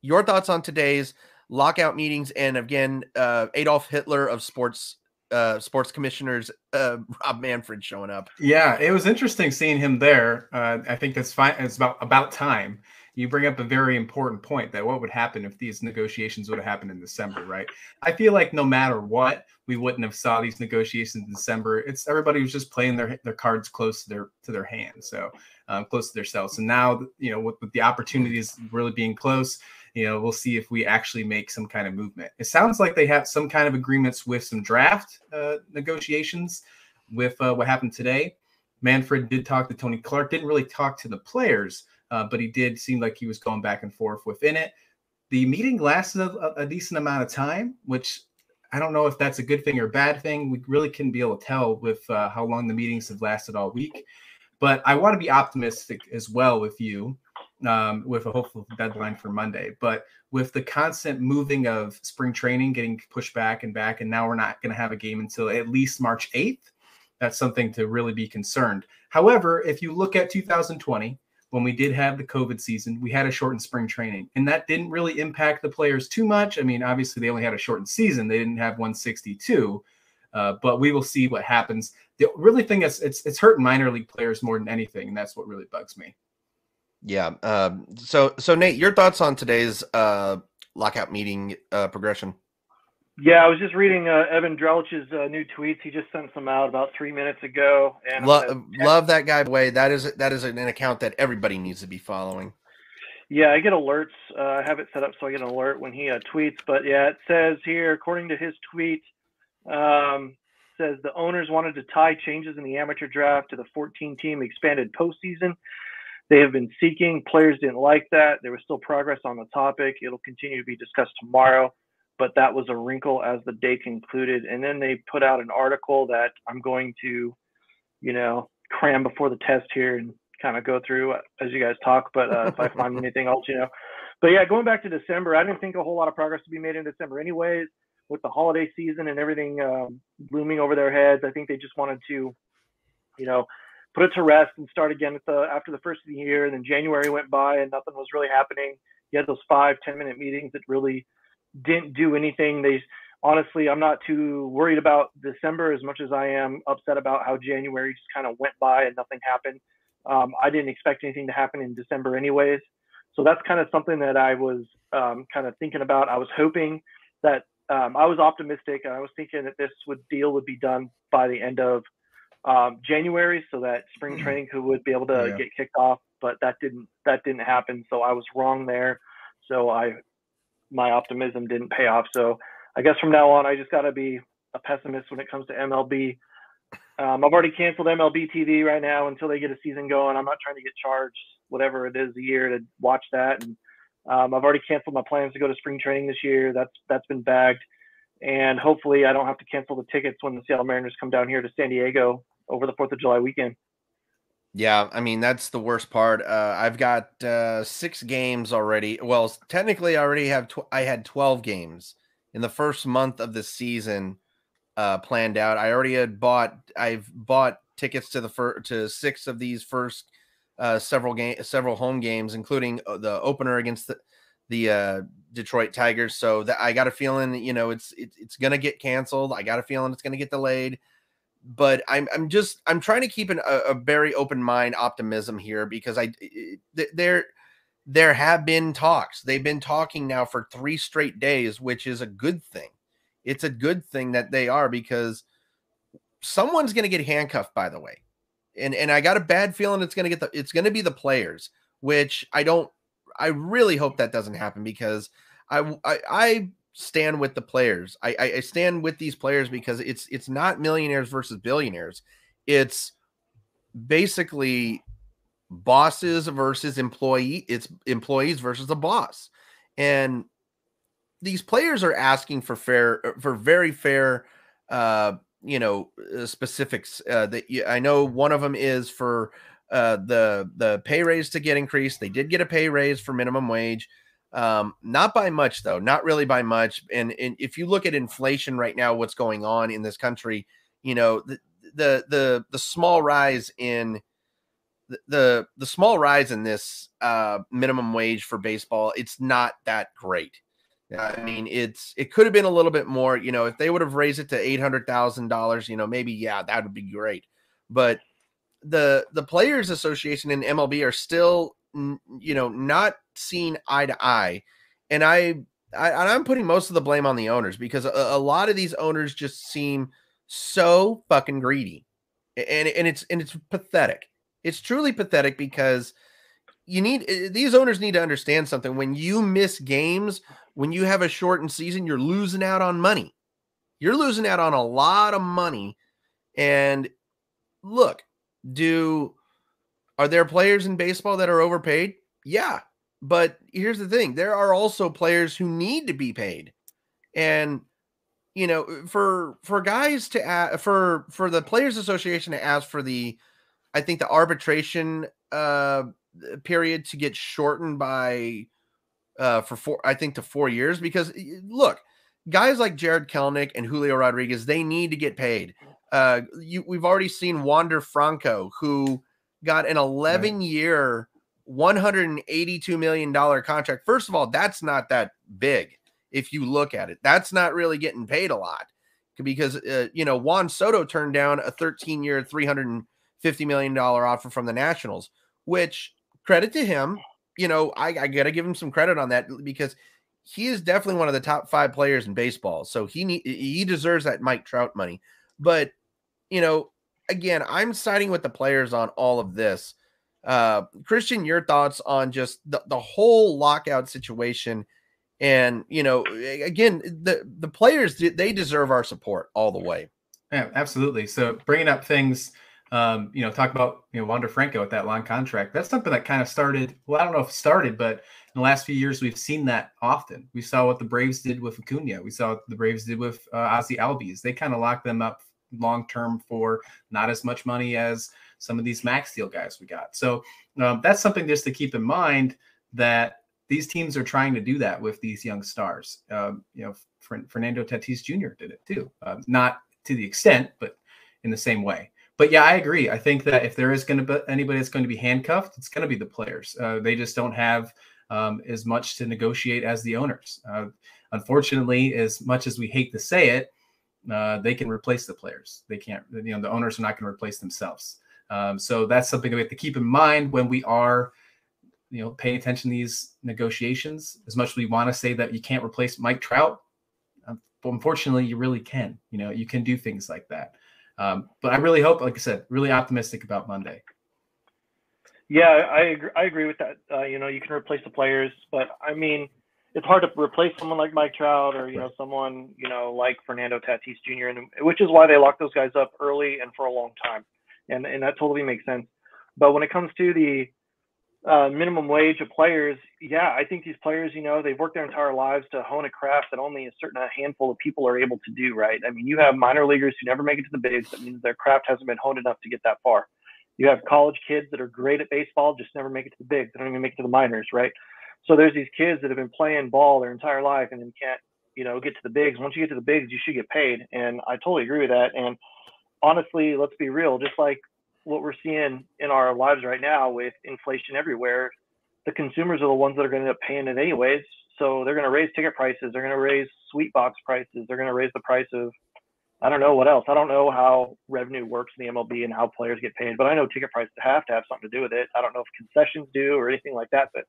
your thoughts on today's lockout meetings and again uh, Adolf Hitler of sports uh, sports commissioners uh, Rob Manfred showing up. Yeah, it was interesting seeing him there. Uh, I think that's fine. It's about about time. You bring up a very important point that what would happen if these negotiations would have happened in December, right? I feel like no matter what, we wouldn't have saw these negotiations in December. It's everybody was just playing their their cards close to their to their hand, so um, close to themselves. And now, you know, with, with the opportunities really being close, you know, we'll see if we actually make some kind of movement. It sounds like they have some kind of agreements with some draft uh, negotiations with uh, what happened today. Manfred did talk to Tony Clark, didn't really talk to the players, uh, but he did seem like he was going back and forth within it. The meeting lasted a, a decent amount of time, which I don't know if that's a good thing or a bad thing. We really couldn't be able to tell with uh, how long the meetings have lasted all week. But I want to be optimistic as well with you, um, with a hopeful deadline for Monday. But with the constant moving of spring training getting pushed back and back, and now we're not going to have a game until at least March 8th, that's something to really be concerned. However, if you look at 2020, when we did have the COVID season, we had a shortened spring training, and that didn't really impact the players too much. I mean, obviously, they only had a shortened season, they didn't have 162. Uh, but we will see what happens. The really thing is, it's it's hurting minor league players more than anything, and that's what really bugs me. Yeah. Um, so so Nate, your thoughts on today's uh, lockout meeting uh, progression? Yeah, I was just reading uh, Evan Drellich's uh, new tweets. He just sent some out about three minutes ago, and Lo- gonna- love that guy. Way, that is that is an account that everybody needs to be following. Yeah, I get alerts. Uh, I have it set up so I get an alert when he uh, tweets. But yeah, it says here, according to his tweet, um, says the owners wanted to tie changes in the amateur draft to the 14-team expanded postseason. They have been seeking. Players didn't like that. There was still progress on the topic. It'll continue to be discussed tomorrow, but that was a wrinkle as the day concluded. And then they put out an article that I'm going to, you know, cram before the test here and kind of go through as you guys talk. But uh, if I find anything else, you know. But yeah, going back to December, I didn't think a whole lot of progress to be made in December, anyways. With the holiday season and everything um, looming over their heads, I think they just wanted to, you know, put it to rest and start again the after the first of the year. And then January went by and nothing was really happening. You had those five, ten minute meetings that really didn't do anything. They honestly, I'm not too worried about December as much as I am upset about how January just kind of went by and nothing happened. Um, I didn't expect anything to happen in December, anyways. So that's kind of something that I was um, kind of thinking about. I was hoping that um, I was optimistic. and I was thinking that this would deal would be done by the end of um, January, so that spring training could would be able to Yeah. get kicked off. But that didn't that didn't happen. So I was wrong there. So I my optimism didn't pay off. So I guess from now on, I just got to be a pessimist when it comes to MLB. Um, I've already canceled MLB TV right now until they get a season going. I'm not trying to get charged whatever it is a year to watch that, and um, I've already canceled my plans to go to spring training this year. That's that's been bagged, and hopefully I don't have to cancel the tickets when the Seattle Mariners come down here to San Diego over the Fourth of July weekend. Yeah, I mean that's the worst part. Uh, I've got uh, six games already. Well, technically, I already have. Tw- I had twelve games in the first month of the season uh, planned out. I already had bought. I've bought tickets to the fir- to six of these first uh, several game several home games, including uh, the opener against the the uh, Detroit Tigers. So that I got a feeling, you know, it's it, it's gonna get canceled. I got a feeling it's gonna get delayed but I'm I'm just I'm trying to keep an, a, a, very open mind optimism here because I there there have been talks. They've been talking now for three straight days, which is a good thing. It's a good thing that they are because someone's going to get handcuffed. By the way, and and I got a bad feeling it's going to get the it's going to be the players, which I don't. I really hope that doesn't happen because I I, I stand with the players. I, I, stand with these players because it's it's not millionaires versus billionaires. It's basically bosses versus employee. It's employees versus a boss, and these players are asking for fair for very fair uh you know uh, specifics uh that you, i know one of them is for uh the the pay raise to get increased they did get a pay raise for minimum wage um, not by much, though, not really by much. And, and if you look at inflation right now, what's going on in this country, you know, the the the, the small rise in the, the the small rise in this uh, minimum wage for baseball, it's not that great. I mean, it's it could have been a little bit more. You know, if they would have raised it to eight hundred thousand dollars, you know, maybe yeah, that would be great. But the the Players Association and MLB are still you know, not seen eye to eye. And I, I I'm putting most of the blame on the owners because a, a lot of these owners just seem so fucking greedy. And and it's and it's pathetic. It's truly pathetic because you need eh, these owners need to understand something. When you miss games, when you have a shortened season, you're losing out on money. You're losing out on a lot of money. And look, do are there players in baseball that are overpaid? Yeah. But here's the thing there are also players who need to be paid. And you know, for for guys to ask, for for the players association to ask for the I think the arbitration uh period to get shortened by uh for four I think to 4 years because look, guys like Jarred Kelenic and Julio Rodriguez, they need to get paid. Uh you we've already seen Wander Franco who got an 11 right. year, $182 million contract. First of all, that's not that big if you look at it. That's not really getting paid a lot because, uh, you know, Juan Soto turned down a 13 year, $350 million offer from the Nationals, which credit to him. You know, I, I got to give him some credit on that because he is definitely one of the top five players in baseball. So he need, he deserves that Mike Trout money. But, you know, again, I'm siding with the players on all of this. Uh, Christian, your thoughts on just the, the whole lockout situation, and you know, again, the the players they deserve our support all the way. Yeah, absolutely. So bringing up things, um, you know, talk about you know Wander Franco with that long contract. That's something that kind of started. Well, I don't know if started, but in the last few years, we've seen that often. We saw what the Braves did with Acuna. We saw what the Braves did with uh, Ozzie Albies. They kind of locked them up long term for not as much money as some of these max deal guys we got. So um, that's something just to keep in mind that these teams are trying to do that with these young stars. Um, you know, Fernando Tatis Jr. did it too, um, not to the extent, but in the same way. But yeah, I agree. I think that if there is going to be anybody that's going to be handcuffed, it's going to be the players. Uh, they just don't have um, as much to negotiate as the owners. Uh, unfortunately, as much as we hate to say it, uh, they can replace the players. They can't, you know, the owners are not going to replace themselves. Um, so that's something we have to keep in mind when we are, you know, paying attention to these negotiations. As much as we want to say that you can't replace Mike Trout, um, unfortunately, you really can. You know, you can do things like that. Um, but I really hope, like I said, really optimistic about Monday. Yeah, I agree, I agree with that. Uh, you know, you can replace the players, but I mean, it's hard to replace someone like Mike Trout or you know someone you know like Fernando Tatis Jr. and which is why they lock those guys up early and for a long time, and and that totally makes sense. But when it comes to the uh, minimum wage of players, yeah, I think these players, you know, they've worked their entire lives to hone a craft that only a certain handful of people are able to do. Right? I mean, you have minor leaguers who never make it to the bigs. That means their craft hasn't been honed enough to get that far. You have college kids that are great at baseball, just never make it to the bigs. They don't even make it to the minors, right? So there's these kids that have been playing ball their entire life and then can't, you know, get to the bigs. Once you get to the bigs, you should get paid. And I totally agree with that. And honestly, let's be real, just like what we're seeing in our lives right now with inflation everywhere, the consumers are the ones that are going to end up paying it anyways. So they're going to raise ticket prices. They're going to raise sweet box prices. They're going to raise the price of, I don't know what else. I don't know how revenue works in the MLB and how players get paid, but I know ticket prices have to have something to do with it. I don't know if concessions do or anything like that, but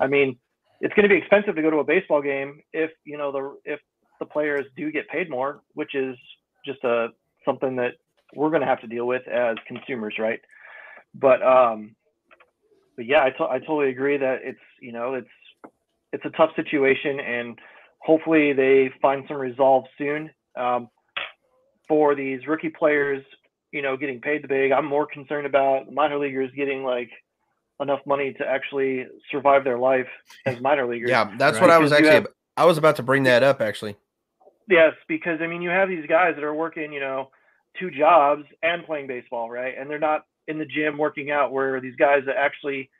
I mean, it's going to be expensive to go to a baseball game if you know the if the players do get paid more, which is just a something that we're going to have to deal with as consumers, right? But um, but yeah, I, to- I totally agree that it's you know it's it's a tough situation, and hopefully they find some resolve soon. Um, for these rookie players, you know, getting paid the big, I'm more concerned about minor leaguers getting like enough money to actually survive their life as minor leaguers. Yeah, that's Right. what I was actually. have- I was about to bring that up actually. Yes, because I mean, you have these guys that are working, you know, two jobs and playing baseball, right? And they're not in the gym working out. Where these guys that actually,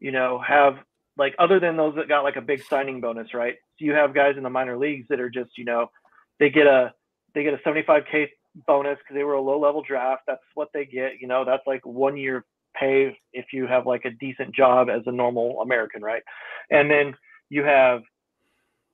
you know, have like other than those that got like a big signing bonus, right? So you have guys in the minor leagues that are just, you know, they get a they get a 75k bonus because they were a low level draft. That's what they get. You know, that's like one year pay if you have like a decent job as a normal American, right? And then you have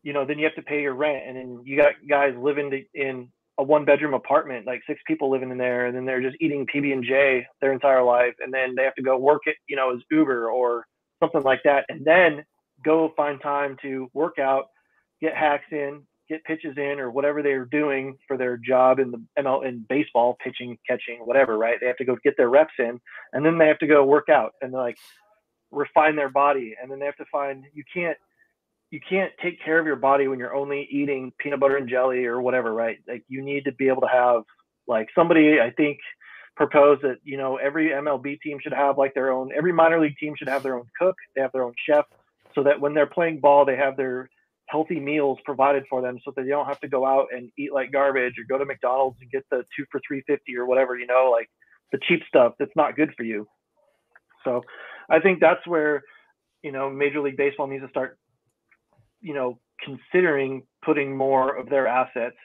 you know, then you have to pay your rent, and then you got guys living in a one-bedroom apartment, like six people living in there, and then they're just eating PB and J their entire life, and then they have to go work it, you know, as Uber or something like that, and then go find time to work out, get hacks in, get pitches in, or whatever they're doing for their job in the ML in baseball, pitching, catching, whatever, right? They have to go get their reps in, and then they have to go work out and like refine their body, and then they have to find you can't you can't take care of your body when you're only eating peanut butter and jelly or whatever, right? Like you need to be able to have like somebody I think proposed that you know every MLB team should have like their own every minor league team should have their own cook, they have their own chef so that when they're playing ball they have their healthy meals provided for them so that they don't have to go out and eat like garbage or go to McDonald's and get the 2 for 350 or whatever, you know, like the cheap stuff that's not good for you. So, I think that's where you know Major League Baseball needs to start you know considering putting more of their assets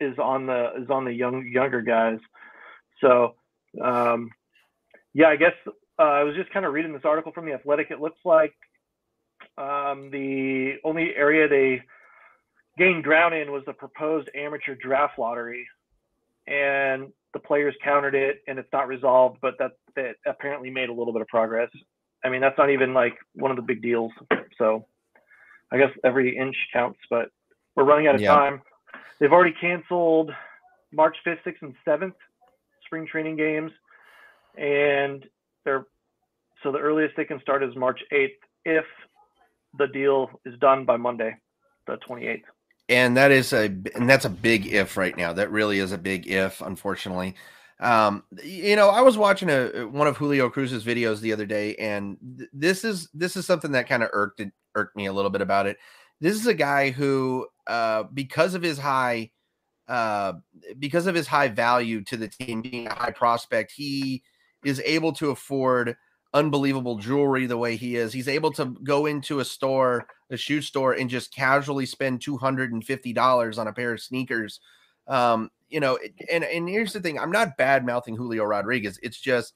is on the is on the young younger guys so um yeah i guess uh, i was just kind of reading this article from the athletic it looks like um the only area they gained ground in was the proposed amateur draft lottery and the players countered it and it's not resolved but that that apparently made a little bit of progress i mean that's not even like one of the big deals so I guess every inch counts, but we're running out of Yeah. time. They've already canceled March 5th, 6th, and 7th spring training games, and they're so the earliest they can start is March 8th if the deal is done by Monday, the 28th. and that is a and that's a big if right now. That really is a big if, unfortunately. Um, you know, I was watching a one of Julio Cruz's videos the other day, and th- this is this is something that kind of irked irked me a little bit about it. This is a guy who, uh, because of his high, uh, because of his high value to the team, being a high prospect, he is able to afford unbelievable jewelry the way he is. He's able to go into a store, a shoe store, and just casually spend two hundred and fifty dollars on a pair of sneakers. Um, you know, and and here's the thing: I'm not bad mouthing Julio Rodriguez. It's just,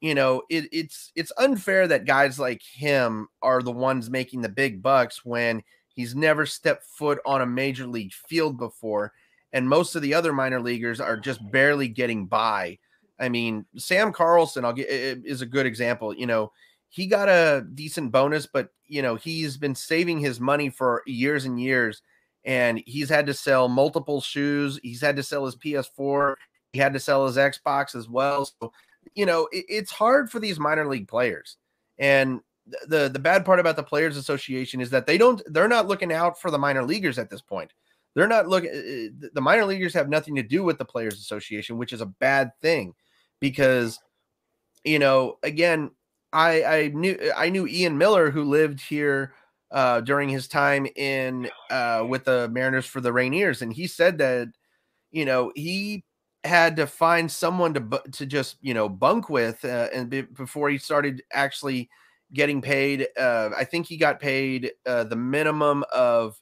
you know, it, it's it's unfair that guys like him are the ones making the big bucks when he's never stepped foot on a major league field before, and most of the other minor leaguers are just barely getting by. I mean, Sam Carlson, I'll get is a good example. You know, he got a decent bonus, but you know, he's been saving his money for years and years, and he's had to sell multiple shoes. He's had to sell his PS4. He had to sell his Xbox as well. So, you know, it, it's hard for these minor league players. And the the bad part about the Players Association is that they don't they're not looking out for the minor leaguers at this point. They're not looking. The minor leaguers have nothing to do with the Players Association, which is a bad thing because you know again i i knew i knew ian miller who lived here uh during his time in uh with the mariners for the rainiers and he said that you know he had to find someone to to just you know bunk with, uh, and be, before he started actually getting paid. Uh, I think he got paid uh, the minimum of,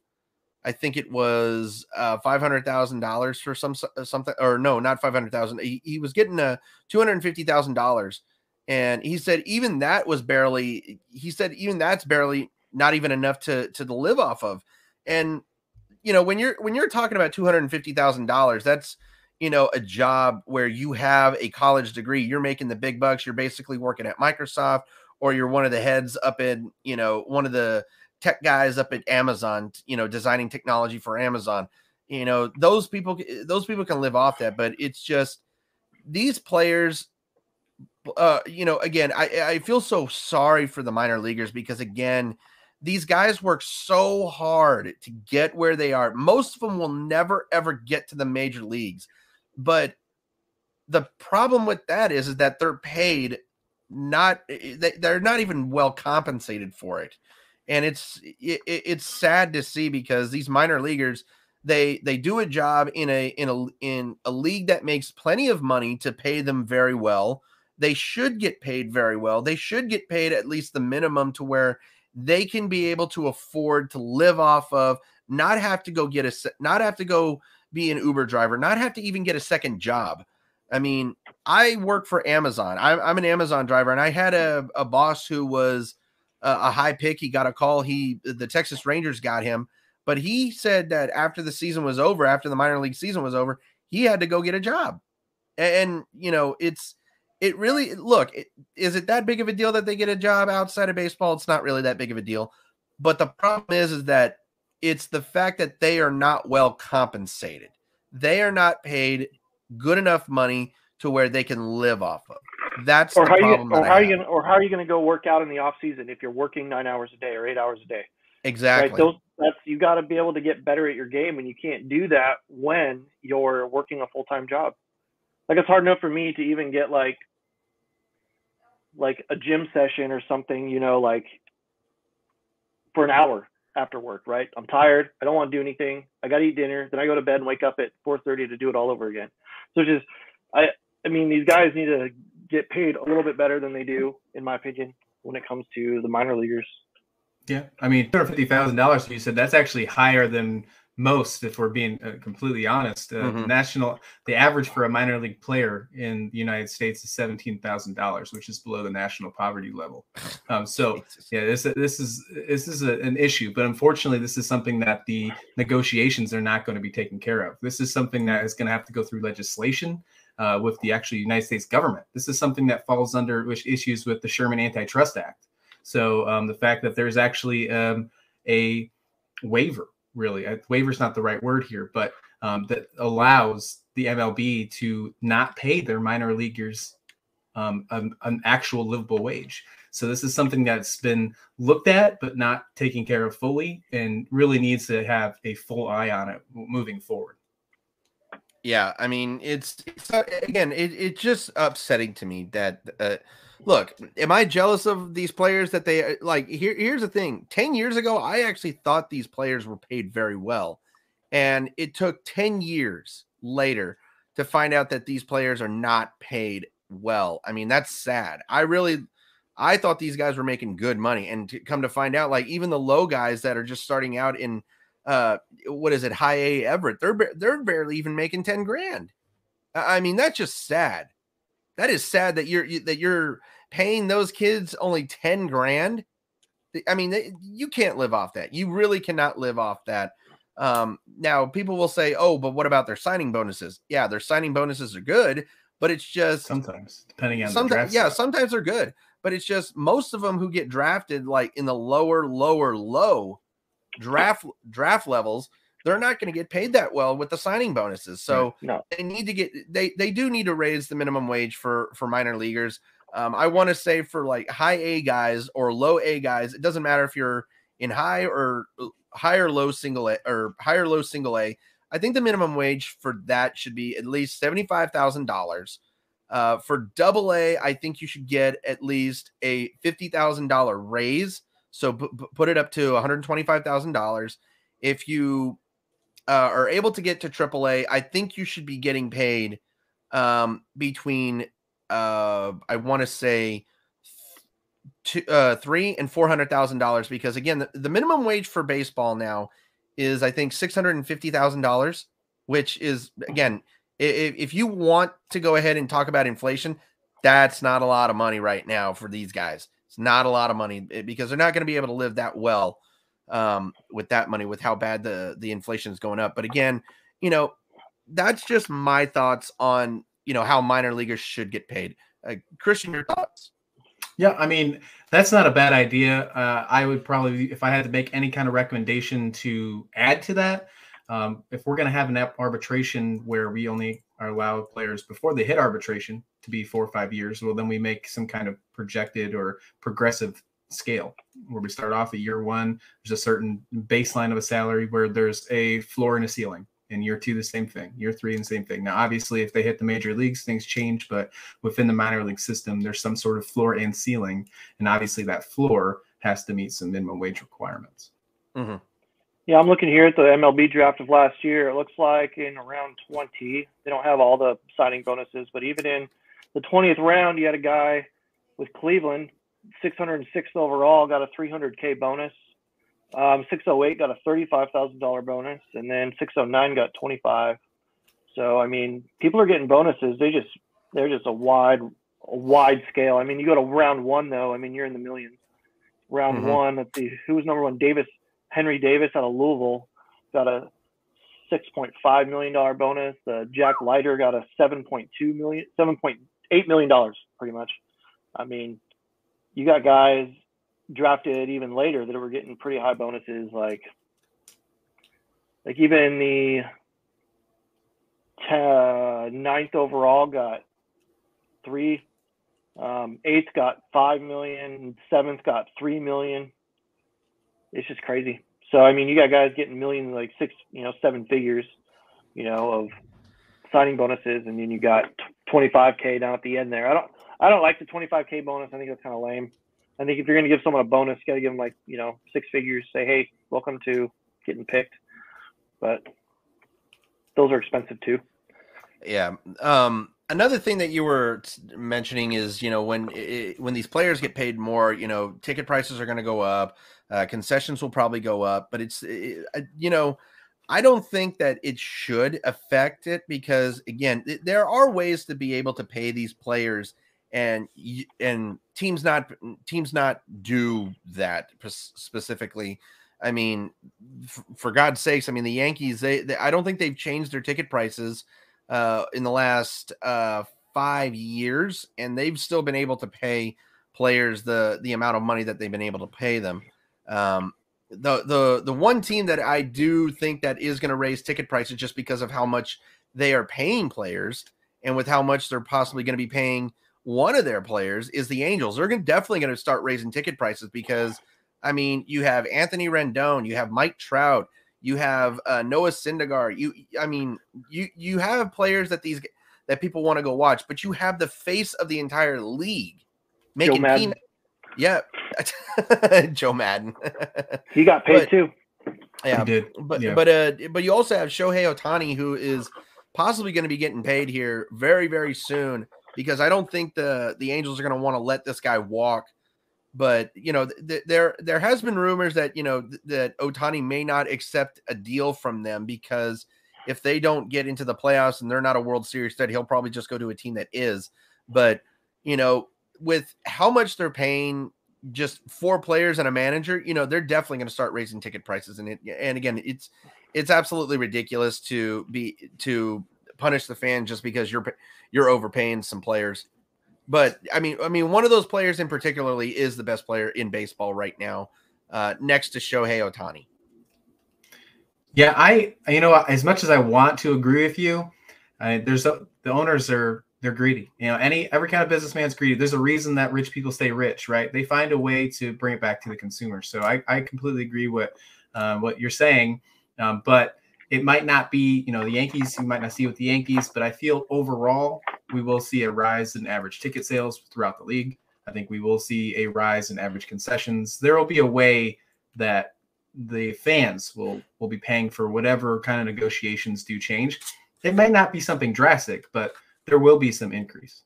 I think it was uh, five hundred thousand dollars for some uh, something, or no, not five hundred thousand. He, he was getting a uh, two hundred fifty thousand dollars, and he said even that was barely. He said even that's barely not even enough to to live off of, and you know when you're when you're talking about two hundred fifty thousand dollars, that's you know a job where you have a college degree, you're making the big bucks, you're basically working at Microsoft or you're one of the heads up in, you know, one of the tech guys up at Amazon, you know, designing technology for Amazon. You know, those people eh, those people can live off that, but it's just these players uh, you know, again, I, eh, I feel so sorry for the minor leaguers because again, these guys work so hard to get where they are. Most of them will never ever get to the major leagues. But the problem with that is, is that they're paid not eh, they're not even well compensated for it and it's it, it's sad to see because these minor leaguers they they do a job in a in a in a league that makes plenty of money to pay them very well. They should get paid very well. They should get paid at least the minimum to where they can be able to afford to live off of not have to go get a not have to go be an uber driver not have to even get a second job. I mean, I work for Amazon. I'm, I'm an Amazon driver, and I had a, a boss who was a, high pick. He got a call. He the Texas Rangers got him, but he said that after the season was over, after the minor league season was over, he had to go get a job. And, and you know, it's it really look. It, is it that big of a deal that they get a job outside of baseball? It's not really that big of a deal. But the problem is, is that it's the fact that they are not well compensated. They are not paid good enough money to where they can live off of. That's or the how problem. You, or how are you gonna or how are you gonna go work out in the off season if you're working nine hours a day or eight hours a day? Exactly. Right? Those that's you got to be able to get better at your game, and you can't do that when you're working a full time job. Like it's hard enough for me to even get like like a gym session or something, you know, like for an hour after work, right? I'm tired. I don't want to do anything. I got to eat dinner. Then I go to bed and wake up at 4:30 to do it all over again. So just, I, I mean, these guys need to get paid a little bit better than they do, in my opinion, when it comes to the minor leaguers. Yeah, I mean, two hundred fifty thousand dollars. You said that's actually higher than most, if we're being uh, completely honest. Uh, mm-hmm. National, the average for a minor league player in the United States is seventeen thousand dollars, which is below the national poverty level. Um, so, yeah, this this is this is a, an issue, but unfortunately, this is something that the negotiations are not going to be taken care of. This is something that is going to have to go through legislation. Uh, with the actual United States government, this is something that falls under which issues with the Sherman Antitrust Act. So um, the fact that there's actually um, a waiver really. A waiver's not the right word here, but um, that allows the MLB to not pay their minor leaguers um, an, an, actual livable wage. So this is something that's been looked at but not taken care of fully, and really needs to have a full eye on it moving forward. Yeah, I mean, it's, it's uh, again, it, it's just upsetting to me that. Uh, look, am I jealous of these players that they uh, like? Here, here's the thing 10 years ago, I actually thought these players were paid very well. And it took 10 years later to find out that these players are not paid well. I mean, that's sad. I really, I thought these guys were making good money. And to come to find out, like, even the low guys that are just starting out in, uh, what is it, high A Everett, they're, they're barely even making 10 grand. I mean, that's just sad. That is sad that you're that you're paying those kids only 10 grand. I mean they, you can't live off that. You really cannot live off that. Um, now people will say oh but what about their signing bonuses? Yeah their signing bonuses are good but it's just sometimes depending on sometimes yeah sometimes they're good but it's just most of them who get drafted like in the lower lower low draft draft levels they're not going to get paid that well with the signing bonuses. So no. they need to get they they do need to raise the minimum wage for for minor leaguers. Um, I want to say for like high A guys or low A guys, it doesn't matter if you're in high or uh, high or low single A or high or low single A. I think the minimum wage for that should be at least seventy five thousand uh, dollars. For double A, I think you should get at least a fifty thousand dollar raise. So p- put it up to one hundred twenty five thousand dollars. If you uh, are able to get to AAA, I think you should be getting paid um, between uh, I want to say two, uh, three and four hundred thousand dollars because again, the, the minimum wage for baseball now is I think six hundred and fifty thousand dollars, which is again, if, if you want to go ahead and talk about inflation, that's not a lot of money right now for these guys. It's not a lot of money eh, because they're not going to be able to live that well um, with that money, with how bad the the inflation is going up. But again, you know, that's just my thoughts on you know how minor leaguers should get paid. Uh, Christian, your thoughts? Yeah, I mean that's not a bad idea. Uh, I would probably, if I had to make any kind of recommendation to add to that, um, if we're going to have an arbitration where we only are allowed players before they hit arbitration to be four or five years, well, then we make some kind of projected or progressive scale where we start off at year one. There's a certain baseline of a salary where there's a floor and a ceiling in year two the same thing year three and same thing now obviously if they hit the major leagues things change but within the minor league system there's some sort of floor and ceiling and obviously that floor has to meet some minimum wage requirements mm-hmm. yeah i'm looking here at the mlb draft of last year it looks like in around 20 they don't have all the signing bonuses but even in the 20th round you had a guy with cleveland 606th overall got a 300k bonus um, 608 got a $35,000 bonus, and then 609 got 25. So I mean, people are getting bonuses. They just they're just a wide a wide scale. I mean, you go to round one though. I mean, you're in the millions. Round mm-hmm. one, let's see, who was number one? Davis Henry Davis out of Louisville got a 6.5 million dollar bonus. Uh, Jack Leiter got a 7.2 million, 7.8 million dollars, pretty much. I mean, you got guys drafted even later that were getting pretty high bonuses, like like even the ninth overall got three, um, eighth got five million, seventh got three million. It's just crazy. So I mean, you got guys getting millions, like six, you know, seven figures, you know, of signing bonuses, and then you got 25k down at the end there. I don't, I don't like the 25k bonus. I think that's kind of lame. I think if you're going to give someone a bonus, you got to give them like you know six figures. Say, hey, welcome to getting picked. But those are expensive too. Yeah. Um, another thing that you were mentioning is you know when it, when these players get paid more, you know, ticket prices are going to go up, uh, concessions will probably go up, but it's it, you know. I don't think that it should affect it because again, there are ways to be able to pay these players and and teams not teams not do that specifically. I mean, f- for God's sakes, I mean the Yankees. They, they, I don't think they've changed their ticket prices uh, in the last uh, five years, and they've still been able to pay players the the amount of money that they've been able to pay them. Um, the the the one team that I do think that is going to raise ticket prices just because of how much they are paying players and with how much they're possibly going to be paying one of their players is the Angels. They're gonna, definitely going to start raising ticket prices because, I mean, you have Anthony Rendon, you have Mike Trout, you have uh, Noah Syndergaard. You, I mean, you you have players that these that people want to go watch, but you have the face of the entire league making Joe. Yeah, Joe Maddon. he got paid but, too. Yeah, but yeah. but uh, but you also have Shohei Ohtani, who is possibly going to be getting paid here very very soon because I don't think the the Angels are going to want to let this guy walk. But you know, th- there there has been rumors that you know th- that Ohtani may not accept a deal from them because if they don't get into the playoffs and they're not a World Series threat, he'll probably just go to a team that is. But you know, with how much they're paying just four players and a manager, you know, they're definitely going to start raising ticket prices. And it, and again, it's it's absolutely ridiculous to be to punish the fan just because you're you're overpaying some players. But I mean, I mean, one of those players in particularly is the best player in baseball right now, uh, next to Shohei Ohtani. Yeah, I you know as much as I want to agree with you, I, there's a, the owners are they're greedy. You know, any every kind of businessman's greedy. There's a reason that rich people stay rich, right? They find a way to bring it back to the consumer. So I, I completely agree with uh, what you're saying, um, but it might not be, you know, the Yankees, you might not see with the Yankees, but I feel overall we will see a rise in average ticket sales throughout the league. I think we will see a rise in average concessions. There will be a way that the fans will will be paying for whatever kind of negotiations do change. It may not be something drastic, but there will be some increase.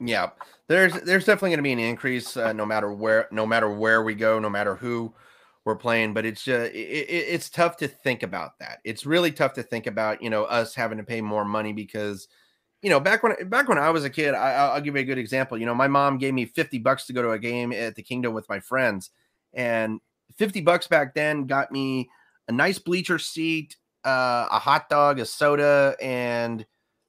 Yeah, there's there's definitely going to be an increase uh, no matter where no matter where we go, no matter who we're playing. But it's uh, it, it's tough to think about that. It's really tough to think about you know us having to pay more money because you know back when back when I was a kid, I, will give you a good example. You know, my mom gave me fifty bucks to go to a game at the Kingdom with my friends, and fifty bucks back then got me a nice bleacher seat, uh, a hot dog, a soda, and a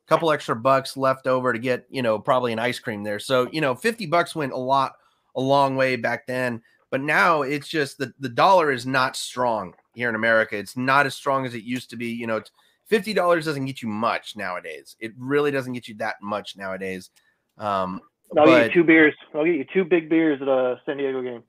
couple extra bucks left over to get, you know, probably an ice cream there. So, you know, 50 bucks went a lot, a long way back then. But now it's just the, the dollar is not strong here in America. It's not as strong as it used to be. You know, $50 doesn't get you much nowadays. It really doesn't get you that much nowadays. Um, I'll but, get you two beers. I'll get you two big beers at a San Diego game.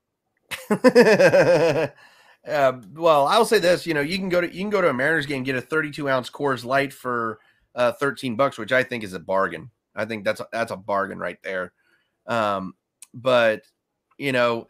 uh, well, I'll say this. You know, you can go to you can go to a Mariners game, get a 32 ounce Coors Light for uh, 13 bucks, which I think is a bargain. I think that's a, that's a bargain right there. Um, but you know,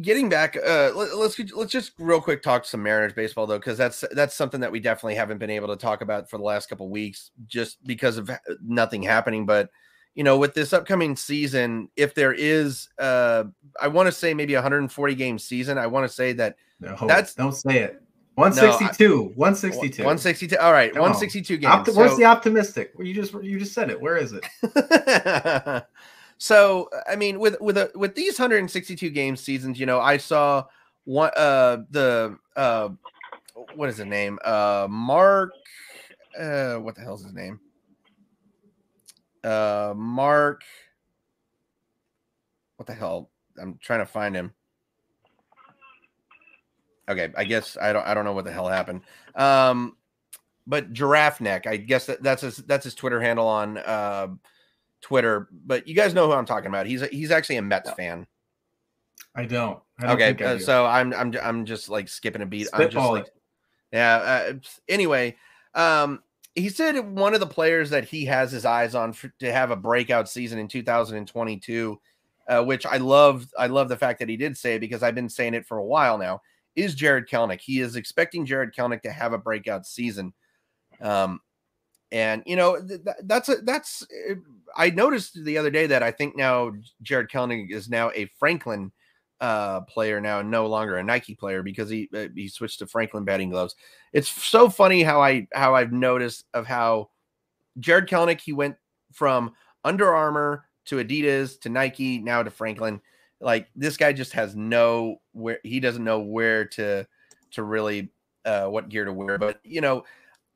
getting back, uh, let, let's, let's just real quick talk some Mariners baseball though, because that's that's something that we definitely haven't been able to talk about for the last couple weeks, just because of nothing happening. But you know, with this upcoming season, if there is, uh, I want to say maybe 140 game season, I want to say that no, that's don't say it. 162. No, 162. 162. All right. Come 162 on. games. Opti- so, where's the optimistic? You just you just said it. Where is it? so I mean, with with a, with these 162 game seasons, you know, I saw one uh the uh what is the name? Uh Mark uh what the hell's his name? Uh Mark what the hell? I'm trying to find him. Okay, I guess I don't I don't know what the hell happened. Um, but giraffe neck, I guess that, that's his that's his Twitter handle on uh, Twitter. But you guys know who I'm talking about. He's a, he's actually a Mets fan. I don't. I don't okay, uh, so I'm I'm I'm just like skipping a beat. I'm just like, yeah. Uh, anyway, um, he said one of the players that he has his eyes on for, to have a breakout season in 2022, uh, which I love. I love the fact that he did say because I've been saying it for a while now is Jarred Kelenic. He is expecting Jarred Kelenic to have a breakout season. Um, and you know th- that's a, that's eh, I noticed the other day that I think now Jarred Kelenic is now a Franklin uh, player now, no longer a Nike player because he uh, he switched to Franklin batting gloves. It's so funny how I how I've noticed of how Jarred Kelenic he went from Under Armour to Adidas to Nike now to Franklin like this guy just has no where he doesn't know where to to really uh what gear to wear. But you know,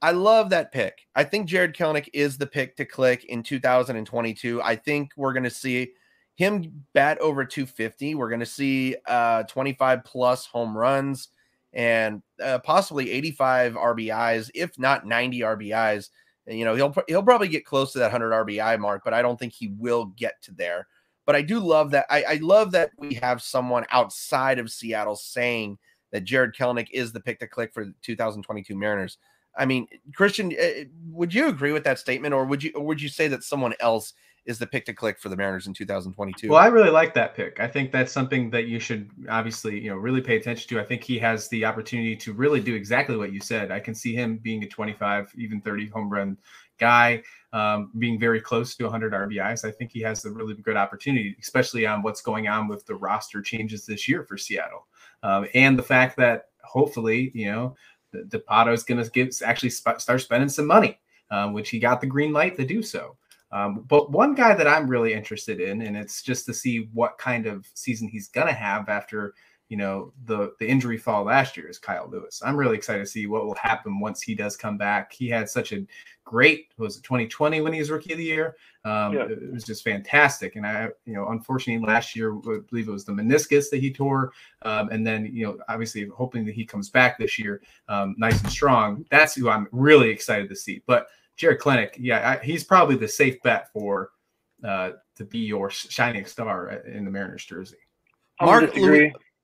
I love that pick. I think Jarred Kelenic is the pick to click in 2022. I think we're gonna see him bat over 250. We're gonna see uh 25 plus home runs and uh, possibly 85 RBIs, if not 90 RBIs. You know, he'll he'll probably get close to that 100 RBI mark, but I don't think he will get to there. But I do love that. I, I love that we have someone outside of Seattle saying that Jarred Kelenic is the pick to click for the 2022 Mariners. I mean, Christian, eh, eh, would you agree with that statement, or would you, or would you say that someone else is the pick to click for the Mariners in 2022? Well, I really like that pick. I think that's something that you should obviously, you know, really pay attention to. I think he has the opportunity to really do exactly what you said. I can see him being a 25, even 30 home run guy, um, being very close to 100 RBIs. I think he has a really good opportunity, especially on what's going on with the roster changes this year for Seattle, um, and the fact that hopefully, you know, Dipoto is going to actually sp- start spending some money, um, which he got the green light to do so. Um, but one guy that I'm really interested in, and it's just to see what kind of season he's going to have after you know the the injury fall last year is Kyle Lewis. I'm really excited to see what will happen once he does come back. He had such a great was it 2020 when he was rookie of the year. Um, yeah. It was just fantastic, and I you know unfortunately last year I believe it was the meniscus that he tore, um, and then you know obviously hoping that he comes back this year um, nice and strong. That's who I'm really excited to see. But Jarred Kelenic, yeah, I, he's probably the safe bet for uh, to be your shining star in the Mariners jersey. Mark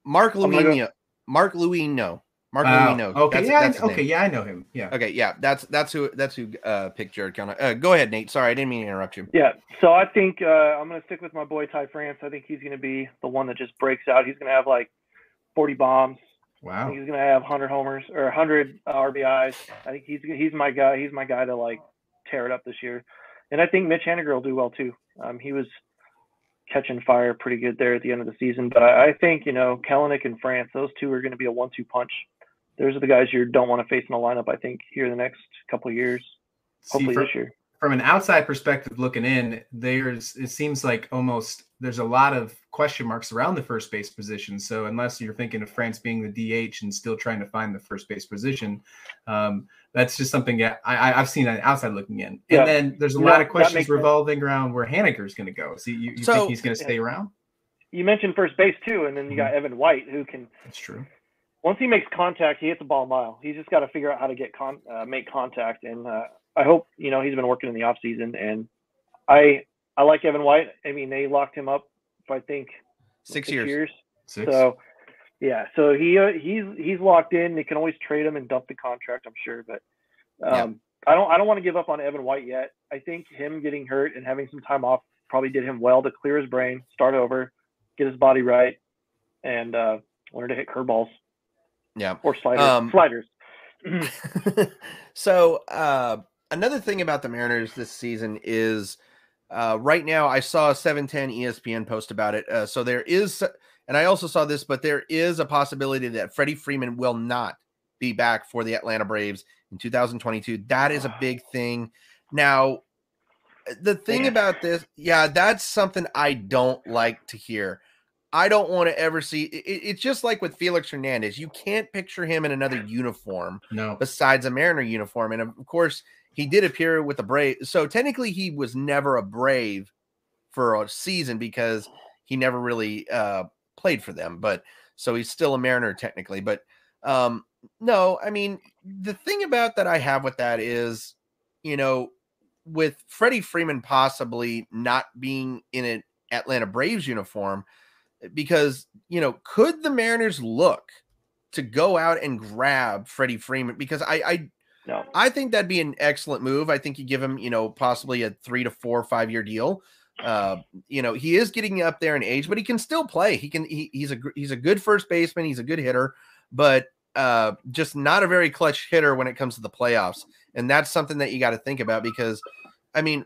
Mark Luino. Mark Luino. Mark Luino. Okay, that's, yeah, that's okay, name. yeah, I know him. Yeah. Okay, yeah, that's that's who that's who uh, picked Jarred Kelenic. Uh, go ahead, Nate. Sorry, I didn't mean to interrupt you. Yeah, so I think uh, I'm going to stick with my boy Ty France. I think he's going to be the one that just breaks out. He's going to have like 40 bombs. Wow. he's going to have 100 homers or 100 RBIs. I think he's he's my guy. He's my guy to like tear it up this year. And I think Mitch Haniger will do well too. Um, he was catching fire pretty good there at the end of the season. But I, I think you know Kelenic and France, those two are going to be a one-two punch. Those are the guys you don't want to face in the lineup. I think here in the next couple of years, hopefully See, from, this year. From an outside perspective looking in, there's it seems like almost there's a lot of question marks around the first base position. So unless you're thinking of France being the DH and still trying to find the first base position, um, that's just something that I, have seen on outside looking in. And yeah. then there's a yeah, lot of questions revolving sense. around where Haniger is going to go. So you, you so, think he's going to stay around? You mentioned first base too, and then you got mm-hmm. Evan White who can. That's true. Once he makes contact, he hits the ball a mile. He's just got to figure out how to get con uh, make contact, and uh, I hope you know he's been working in the off season, and I I like Evan White. I mean, they locked him up I think six, six years. years. Six. So yeah, so he uh, he's he's locked in. They can always trade him and dump the contract, I'm sure. But um, yeah. I don't I don't want to give up on Evan White yet. I think him getting hurt and having some time off probably did him well to clear his brain, start over, get his body right, and uh, learn to hit curveballs. Yeah, or sliders. Um, sliders. so uh, another thing about the Mariners this season is uh, right now, I saw a 710 ESPN post about it. Uh, so there is, and I also saw this, but there is a possibility that Freddie Freeman will not be back for the Atlanta Braves in 2022. That is a big thing. Now, the thing about this, yeah, that's something I don't like to hear. I don't want to ever see it, it's just like with Felix Hernandez. You can't picture him in another uniform no. besides a Mariner uniform. And of course, he did appear with the Brave. So technically, he was never a Brave for a season because he never really uh, played for them. But so he's still a Mariner technically. But um, no, I mean, the thing about that I have with that is, you know, with Freddie Freeman possibly not being in an Atlanta Braves uniform, because, you know, could the Mariners look to go out and grab Freddie Freeman? Because I, I no. I think that'd be an excellent move. I think you give him, you know, possibly a three to four, five year deal. Uh, you know, he is getting up there in age, but he can still play. He can. He, he's a he's a good first baseman. He's a good hitter, but uh, just not a very clutch hitter when it comes to the playoffs. And that's something that you got to think about because, I mean,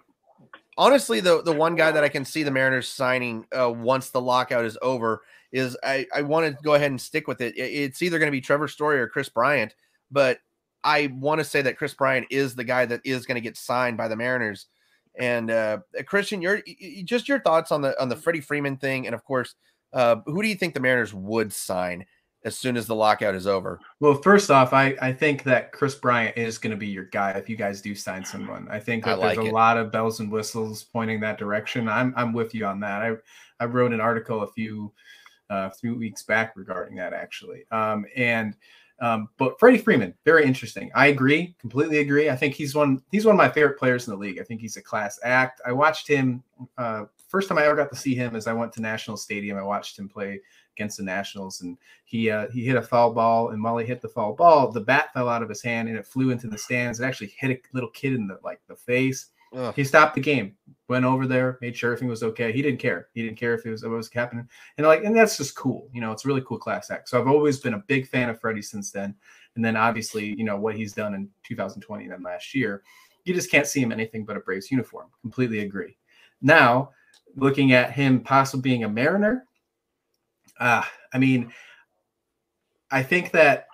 honestly, the the one guy that I can see the Mariners signing uh, once the lockout is over is I I want to go ahead and stick with it. It's either going to be Trevor Story or Kris Bryant, but I want to say that Kris Bryant is the guy that is going to get signed by the Mariners. And uh, Christian, your just your thoughts on the on the Freddie Freeman thing, and of course, uh, who do you think the Mariners would sign as soon as the lockout is over? Well, first off, I, I think that Kris Bryant is going to be your guy if you guys do sign someone. I think that I like there's a lot of bells and whistles pointing that direction. I'm I'm with you on that. I I wrote an article a few uh, few weeks back regarding that actually, um, and um, but Freddie Freeman, very interesting. I agree, completely agree. I think he's one he's one of my favorite players in the league. I think he's a class act. I watched him uh, first time I ever got to see him is I went to National Stadium. I watched him play against the Nationals, and he uh, he hit a foul ball, and while he hit the foul ball, the bat fell out of his hand and it flew into the stands. It actually hit a little kid in the like the face. Ugh. He stopped the game, went over there, made sure everything was okay. He didn't care. He didn't care if it was what was happening, and like, and that's just cool. You know, it's a really cool class act. So I've always been a big fan of Freddie since then. And then obviously, you know what he's done in 2020 and then last year, you just can't see him anything but a Braves uniform. Completely agree. Now, looking at him possibly being a Mariner, uh, I mean, I think that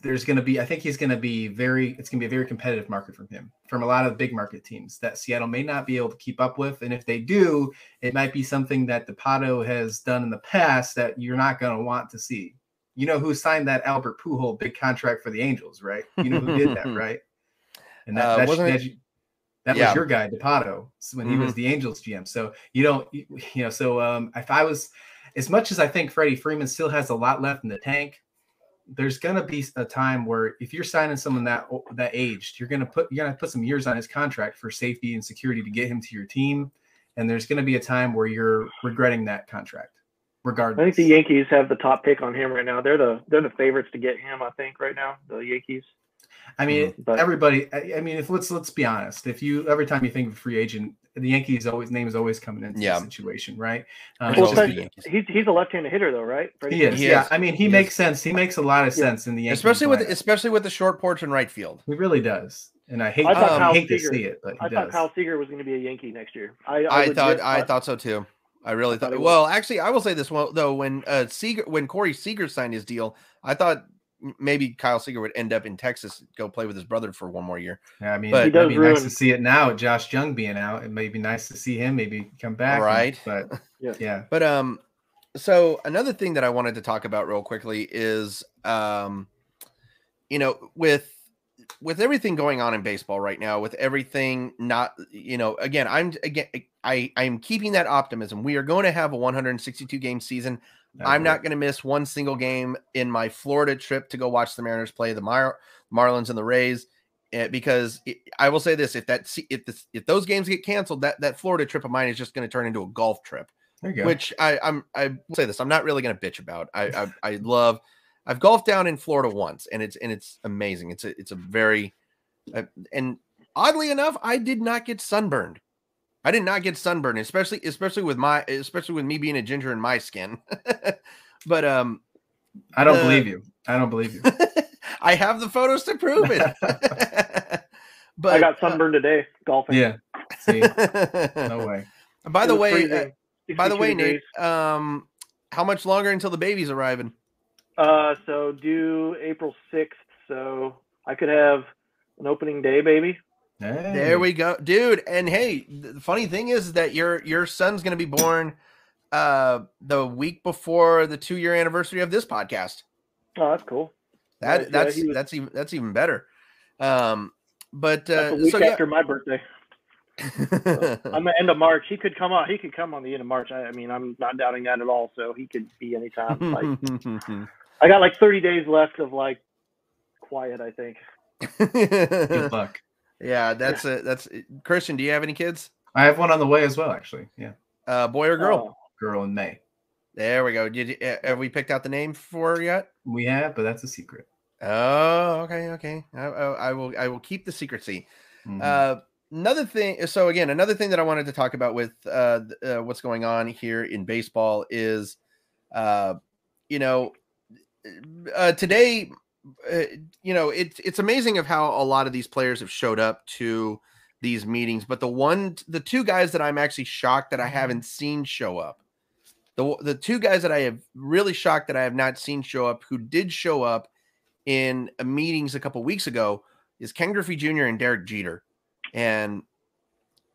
there's going to be, I think he's going to be very, it's going to be a very competitive market from him, from a lot of big market teams that Seattle may not be able to keep up with. And if they do, it might be something that Dipoto has done in the past that you're not going to want to see. You know who signed that Albert Pujols big contract for the Angels, right? You know who did that, right? And that, uh, that, that, that yeah. was your guy, Dipoto, when mm-hmm. he was mm-hmm. the Angels GM. So you don't, you know, so um, if I was, as much as I think Freddie Freeman still has a lot left in the tank, there's gonna be a time where if you're signing someone that that aged, you're gonna put you're gonna put some years on his contract for safety and security to get him to your team, and there's gonna be a time where you're regretting that contract. Regardless, I think the Yankees have the top pick on him right now. They're the they're the favorites to get him. I think right now the Yankees. I mean, mm-hmm. but, everybody. I mean, if let's let's be honest. If you every time you think of a free agent, the Yankees always name is always coming into yeah. the situation, right? Um, well, he's he's a left-handed hitter though, right? He is. He yeah, is. I mean, he, he makes is. sense. He makes a lot of sense yeah. in the Yankees especially with especially with the short porch and right field. He really does. and I hate, I thought I Kyle hate to see it, but he I does. thought Kyle Seager was going to be a Yankee next year. I, I legit thought I thought so too. I really thought thought. Well, actually, I will say this well though. When uh Seager, when Corey Seager signed his deal, I thought m- maybe Kyle Seager would end up in Texas, go play with his brother for one more year. Yeah, I mean, But- it'd does be nice to see it now. Josh Young being out, it may be nice to see him maybe come back. and- Right. but Yeah. yeah, But um, so another thing that I wanted to talk about real quickly is um, you know, with with everything going on in baseball right now, with everything not, you know, again, I'm again, I I'm keeping that optimism. We are going to have a 162 game season. I'm not going to miss one single game in my Florida trip to go watch the Mariners play the Mar- Marlins and the Rays. eh, because it, I will say this: if that if this, if those games get canceled, that that Florida trip of mine is just going to turn into a golf trip There you go. which I, I'm I will say this I'm not really going to bitch about. I, I I love I've golfed down in Florida once and it's and it's amazing. It's a it's a very uh, and oddly enough I did not get sunburned. I did not get sunburned, especially especially with my especially with me being a ginger in my skin. but um I don't uh, believe you. I don't believe you. I have the photos to prove it. but I got sunburned today golfing. yeah. See, uh, no way. by It the way, uh, by the way, degrees. Nate, um, how much longer until the baby's arriving? Uh, so due April sixth. So I could have an opening day, baby. Hey. There we go, dude. And hey, the funny thing is that your your son's going to be born uh the week before the two year anniversary of this podcast. Oh, that's cool. That yeah, that's he was- that's even that's even better. Um, but uh, a week so yeah. after my birthday. I'm the end of March. He could come on. He could come on the end of March. I, I mean, I'm not doubting that at all. So he could be anytime. Like I got like 30 days left of like quiet. I think. Good luck. Yeah, that's a that's Christian. Do you have any kids? I have one on the way as well, actually. Yeah, Uh, boy or girl? Oh, girl in May. There we go. Did you, uh, have we picked out the name for yet? We have, but that's a secret. Oh, okay, okay. I, I, I will I will keep the secrecy. Mhm. Uh, another thing. So again, another thing that I wanted to talk about with uh, uh, what's going on here in baseball is, uh, you know, uh, today, uh, you know, it's it's amazing of how a lot of these players have showed up to these meetings, but the one, the two guys that I'm actually shocked that I haven't seen show up, the the two guys that I have really shocked that I have not seen show up, who did show up in meetings a couple weeks ago, is Ken Griffey Jr. and Derek Jeter, and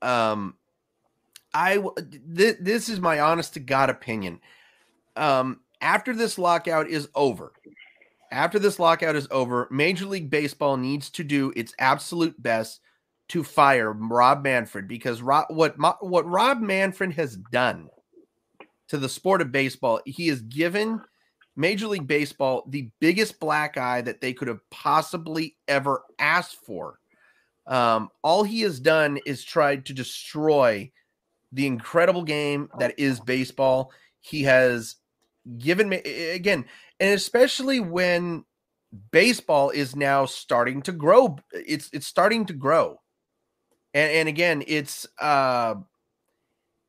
um, I th- this is my honest to God opinion. Um, after this lockout is over, after this lockout is over, Major League Baseball needs to do its absolute best to fire Rob Manfred because Rob, what what Rob Manfred has done to the sport of baseball, he has given Major League Baseball the biggest black eye that they could have possibly ever asked for. Um, all he has done is tried to destroy the incredible game that is baseball. He has given me again, and especially when baseball is now starting to grow. It's it's starting to grow, and and again, it's uh,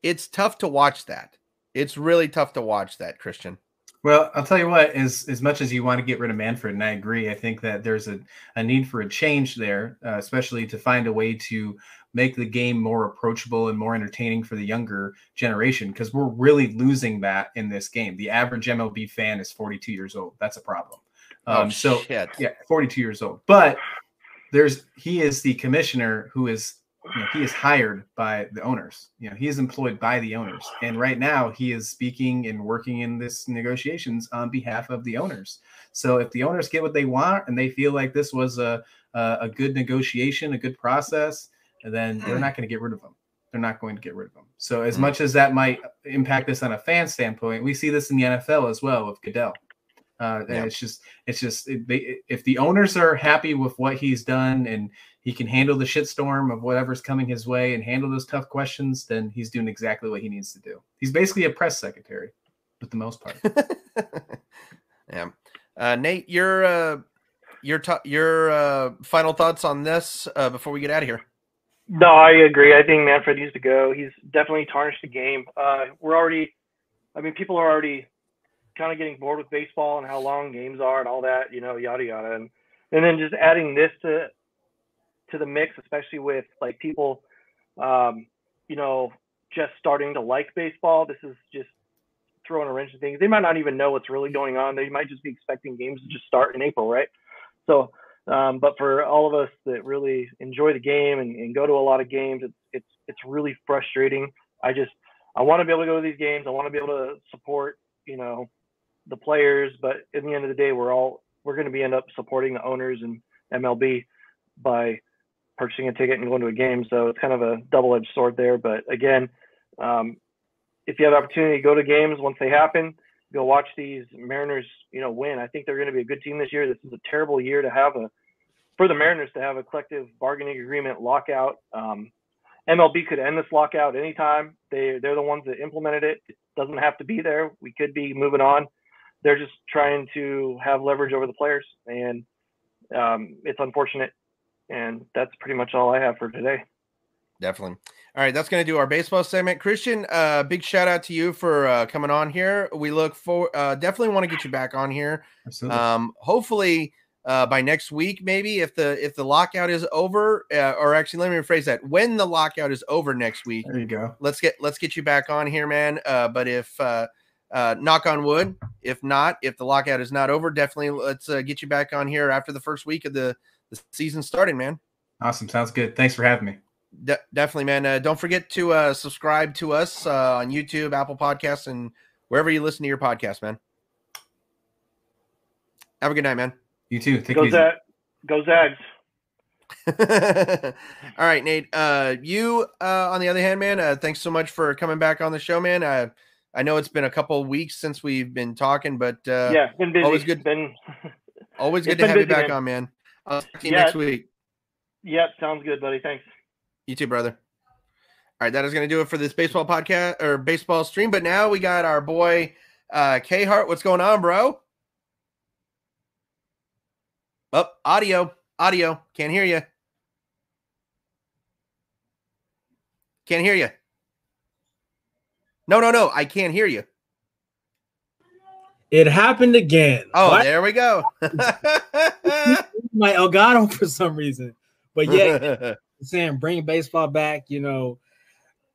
it's tough to watch that. It's really tough to watch that, Christian. Well, I'll tell you what, as as much as you want to get rid of Manfred, and I agree, I think that there's a, a need for a change there, uh, especially to find a way to make the game more approachable and more entertaining for the younger generation, because we're really losing that in this game. The average MLB fan is 42 years old. That's a problem. Um, oh, so shit. yeah, 42 years old. But there's he is the commissioner who is you know, he is hired by the owners. You know, he is employed by the owners, and right now he is speaking and working in this negotiations on behalf of the owners. So if the owners get what they want and they feel like this was a a, a good negotiation, a good process, then they're not going to get rid of him. They're not going to get rid of him. So as Mm. much as that might impact us on a fan standpoint, we see this in the NFL as well with Goodell. Uh, and Yeah. it's just, it's just, it, they, if the owners are happy with what he's done and he can handle the shitstorm of whatever's coming his way and handle those tough questions, then he's doing exactly what he needs to do. He's basically a press secretary, for the most part. yeah. Uh, Nate, your uh, your to- your uh, final thoughts on this uh, before we get out of here. No, I agree. I think Manfred needs to go. He's definitely tarnished the game. Uh, we're already, I mean, people are already kind of getting bored with baseball and how long games are and all that, you know, yada yada, and and then just adding this to to the mix, especially with like people, um, you know, just starting to like baseball. This is just throwing a wrench in things. They might not even know what's really going on. They might just be expecting games to just start in April, right? So, um, but for all of us that really enjoy the game and, and go to a lot of games, it's it's it's really frustrating. I just I want to be able to go to these games. I want to be able to support, you know, the players. But in the end of the day, we're all we're going to be end up supporting the owners and MLB by purchasing a ticket and going to a game. So it's kind of a double-edged sword there. But again, um, if you have the opportunity to go to games once they happen, go watch these Mariners, you know, win. I think they're going to be a good team this year. This is a terrible year to have a for the Mariners to have a collective bargaining agreement lockout. Um, MLB could end this lockout anytime. They they're the ones that implemented it. It doesn't have to be there. We could be moving on. They're just trying to have leverage over the players, and um, it's unfortunate. And that's pretty much all I have for today. Definitely. All right, that's going to do our baseball segment. Christian, uh, big shout out to you for uh, coming on here. We look for uh, definitely want to get you back on here. Absolutely. Um, hopefully uh, by next week, maybe if the if the lockout is over, uh, or actually let me rephrase that: when the lockout is over next week, there you go. let's get let's get you back on here, man. Uh, but if uh, uh, knock on wood, if not, if the lockout is not over, definitely let's uh, get you back on here after the first week of the the season starting, man. Awesome. Sounds good. Thanks for having me. De- definitely, man. Uh, don't forget to uh, subscribe to us uh, on YouTube, Apple Podcasts, and wherever you listen to your podcast, man. Have a good night, man. You too. Take Go easy. Zag, go Zags. All right, Nate. Uh, you, uh, on the other hand, man, uh, thanks so much for coming back on the show, man. Uh, I know it's been a couple of weeks since we've been talking, but uh, yeah, been busy. always good- Been always good It's to been have you back man. on, man. I'll see you Yeah. next week. yep, sounds good, buddy. Thanks. You too, brother. All right, that is going to do it for this baseball podcast or baseball stream. But now we got our boy uh K Hart. What's going on, bro? Up, oh, audio, audio. Can't hear you. Can't hear you. No, no, no. I can't hear you. It happened again. Oh, Why there we go. my Elgato for some reason? But yeah, saying bring baseball back. You know,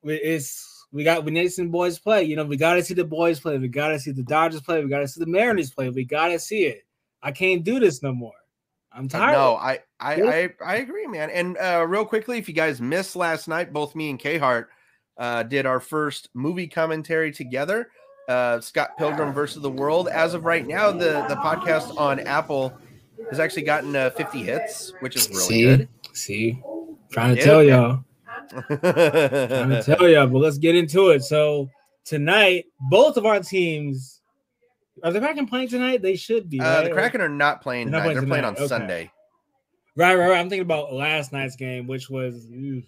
we- it's we got we need some boys play. You know, we got to see the boys play. We got to see the Dodgers play. We got to see the Mariners play. We got to see it. I can't do this no more. I'm tired. No, I I, I I agree, man. And uh, real quickly, if you guys missed last night, both me and K Hart uh, did our first movie commentary together. Uh, Scott Pilgrim versus the World. As of right now, the the podcast on Apple has actually gotten uh, 50 hits, which is really see, good. see, trying to Yeah. tell y'all. trying to tell y'all, but let's get into it. So tonight, both of our teams are the Kraken playing tonight. They should be. uh, the Kraken are not playing They're not tonight. playing They're playing on. Okay. Sunday. Right, right, right. I'm thinking about last night's game, which was. oof.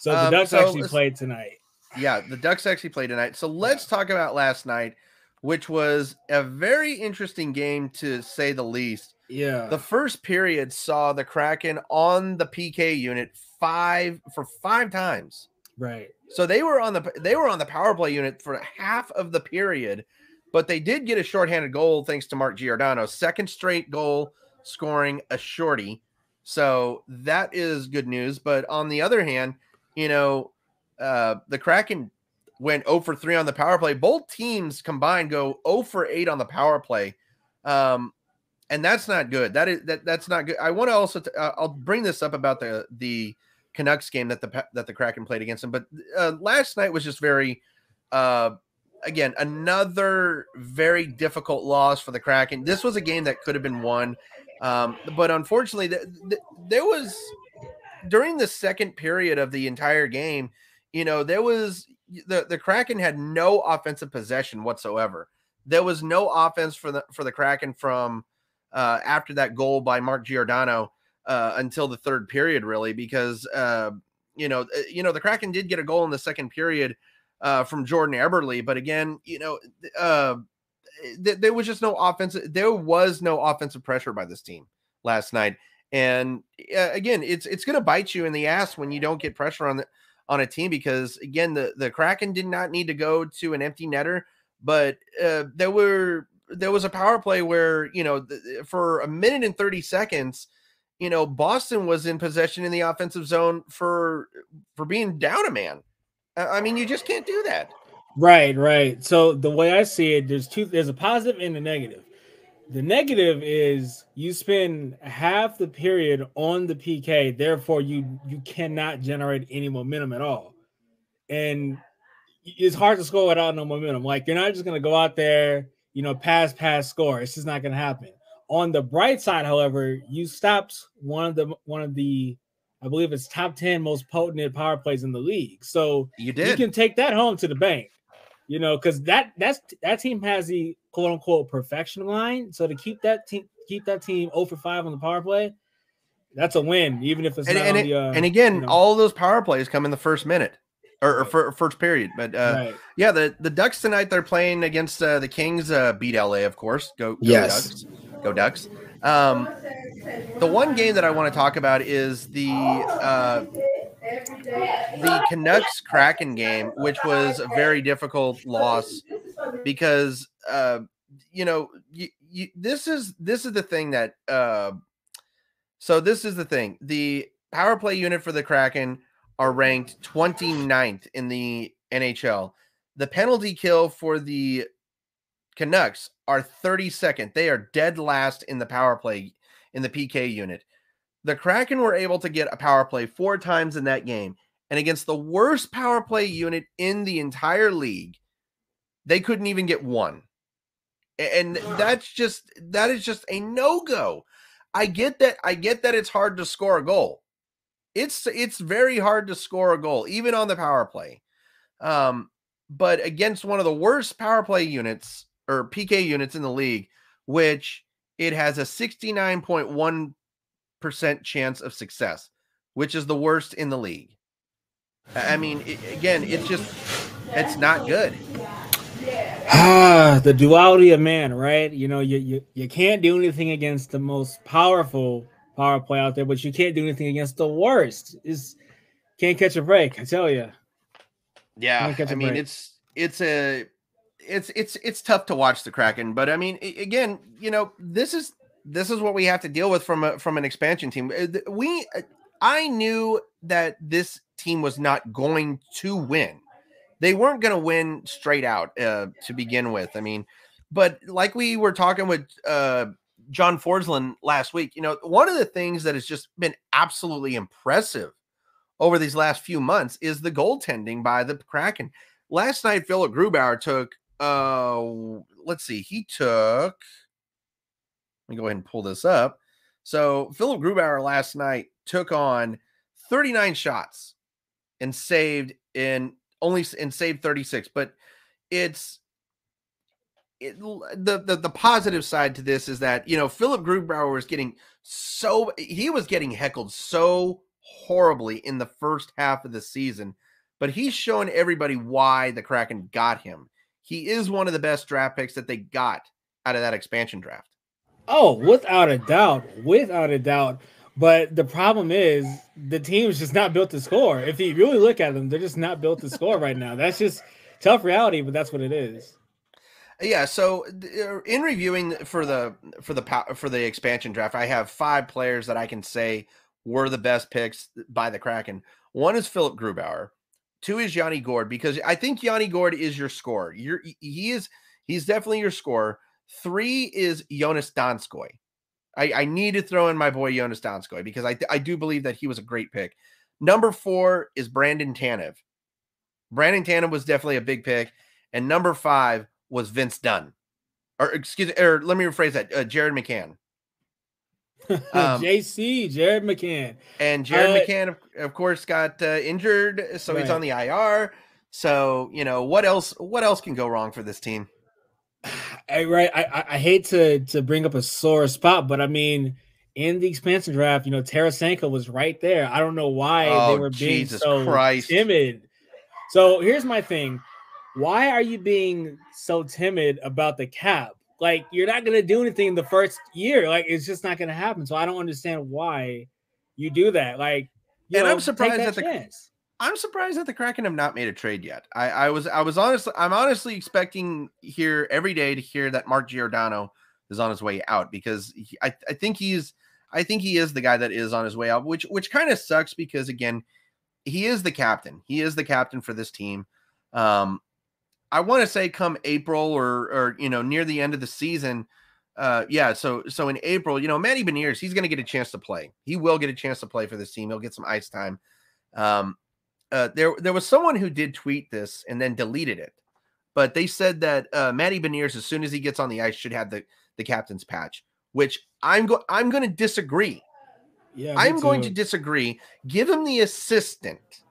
So the Um, Ducks so actually played tonight. Yeah, the Ducks actually played tonight. So let's talk about last night, which was a very interesting game to say the least. Yeah. The first period saw the Kraken on the PK unit five for five times. right. So they were on the they were on the power play unit for half of the period, but they did get a shorthanded goal thanks to Mark Giordano, second straight goal scoring a shorty. So that is good news. But on the other hand, you know, uh, the Kraken went 0 for 3 on the power play. Both teams combined go 0 for 8 on the power play. Um, and that's not good. That is that that's not good. I want to also uh, I'll bring this up about the the Canucks game that the that the Kraken played against them. But uh, last night was just very, uh, again, another very difficult loss for the Kraken. This was a game that could have been won, um, but unfortunately, th- th- there was during the second period of the entire game. You know, there was the the Kraken had no offensive possession whatsoever. There was no offense for the for the Kraken from uh, after that goal by Mark Giordano uh, until the third period, really, because uh, you know, uh, you know, the Kraken did get a goal in the second period uh, from Jordan Eberle, but again, you know, th- th- there was just no offensive. There was no offensive pressure by this team last night, and again, it's it's going to bite you in the ass when you don't get pressure on the on a team because again, the the Kraken did not need to go to an empty netter, but uh, there were there was a power play where you know for a minute and 30 seconds you know, Boston was in possession in the offensive zone for for being down a man. I mean, you just can't do that. Right, right. So the way I see it, there's two there's a positive and a negative. The negative is you spend half the period on the PK, therefore you you cannot generate any momentum at all. And it's hard to score without no momentum. Like you're not just gonna go out there, you know, pass, pass, score. It's just not gonna happen. On the bright side, however, you stopped one of the one of the I believe it's top 10 most potent power plays in the league. So you did you can take that home to the bank. You know, because that that's that team has the quote unquote perfection line. So to keep that team keep that team 0 for 5 on the power play, that's a win, even if it's and, not and, the, uh, and again, you know. all those power plays come in the first minute or, or fir- first period. But uh, right. yeah, the the Ducks tonight they're playing against uh, the Kings. Uh, beat LA, of course. Go, go Yes. Ducks. Go Ducks. Um, the one game that I want to talk about is the uh, the Canucks Kraken game, which was a very difficult loss because uh, you know you, you, this is this is the thing that uh, so this is the thing the power play unit for the Kraken are ranked 29th in the NHL. The penalty kill for the Canucks are 32nd. They are dead last in the power play in the PK unit. The Kraken were able to get a power play four times in that game. And against the worst power play unit in the entire league, they couldn't even get one. And that's just that is just a no-go. I get that I get that it's hard to score a goal. It's it's very hard to score a goal even on the power play. Um but against one of the worst power play units or PK units in the league, which it has a 69.1% chance of success, which is the worst in the league. I mean, it, again, it's just, it's not good. Ah, the duality of man, right? You know, you, you you can't do anything against the most powerful power play out there, but you can't do anything against the worst. Is can't catch a break, I tell you. Yeah. I mean, break. it's, it's a, it's, it's, it's tough to watch the Kraken, but I mean, again, you know, this is, this is what we have to deal with from a, from an expansion team. Uh, We, uh, I knew that this team was not going to win. They weren't going to win straight out uh, to begin with. I mean, but like we were talking with uh, John Forsland last week, you know, one of the things that has just been absolutely impressive over these last few months is the goaltending by the Kraken. Last night, Philipp Grubauer took, uh, let's see, he took, let me go ahead and pull this up. So Philipp Grubauer last night took on 39 shots and saved in only and saved 36, but it's it, the, the the positive side to this is that you know Philipp Grubauer was getting so he was getting heckled so horribly in the first half of the season, but he's shown everybody why the Kraken got him. He is one of the best draft picks that they got out of that expansion draft. Oh, without a doubt, without a doubt. But the problem is the team is just not built to score. If you really look at them, they're just not built to score right now. That's just tough reality, but that's what it is. Yeah, so in reviewing for the for the for the expansion draft, I have five players that I can say were the best picks by the Kraken. One is Philipp Grubauer. Two is Yanni Gourde because I think Yanni Gourde is your scorer. You're he is he's definitely your scorer. Three is Joonas Donskoi. I, I need to throw in my boy Joonas Donskoi because I I do believe that he was a great pick. Number four is Brandon Tanev. Brandon Tanev was definitely a big pick, and number five was Vince Dunn, or excuse me, or let me rephrase that, uh, Jared McCann. Um, JC, Jared McCann. And Jared Uh, McCann, of, of course, got uh, injured, so he's on the IR. So you know what else? What else can go wrong for this team? I, right. I, I- I hate to to bring up a sore spot, but I mean, in the expansion draft, you know, Tarasenko was right there. I don't know why Oh, they were being Jesus so Christ. timid. So here's my thing: Why are you being so timid about the cap? Like you're not gonna do anything in the first year. Like it's just not gonna happen. So I don't understand why you do that. Like, And I'm know, take surprised that that the- chance. I'm surprised that the Kraken have not made a trade yet. I, I was I was honestly I'm honestly expecting here every day to hear that Mark Giordano is on his way out because he, I I think he's I think he is the guy that is on his way out, which which kind of sucks because again, he is the captain. He is the captain for this team. Um, I want to say come April or or you know near the end of the season. Uh, yeah, so so in April, you know, Matty Beniers, he's going to get a chance to play. He will get a chance to play for this team. He'll get some ice time. Um, uh, there there was someone who did tweet this and then deleted it, but they said that uh, Matty Beniers, as soon as he gets on the ice, should have the the captain's patch. Which I'm go I'm going to disagree. Yeah, I'm going to disagree. Give him the assistant.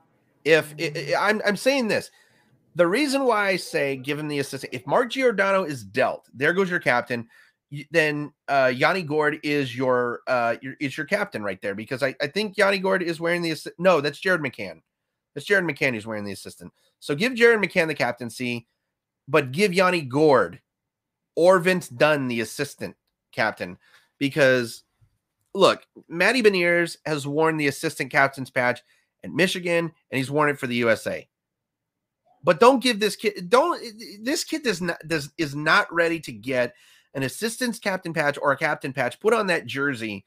If I, I'm I'm saying this, the reason why I say give him the assistant, if Mark Giordano is dealt, there goes your captain. Then uh, Yanni Gourde is your uh your, is your captain right there because I, I think Yanni Gourde is wearing the assi- no that's Jared McCann, that's Jared McCann who's wearing the assistant. So give Jared McCann the captaincy, but give Yanni Gourde or Vince Dunn the assistant captain because look, Matty Beniers has worn the assistant captain's patch at Michigan and he's worn it for the USA. But don't give this kid don't this kid does not does is not ready to get an assistant's captain patch or a captain patch put on that jersey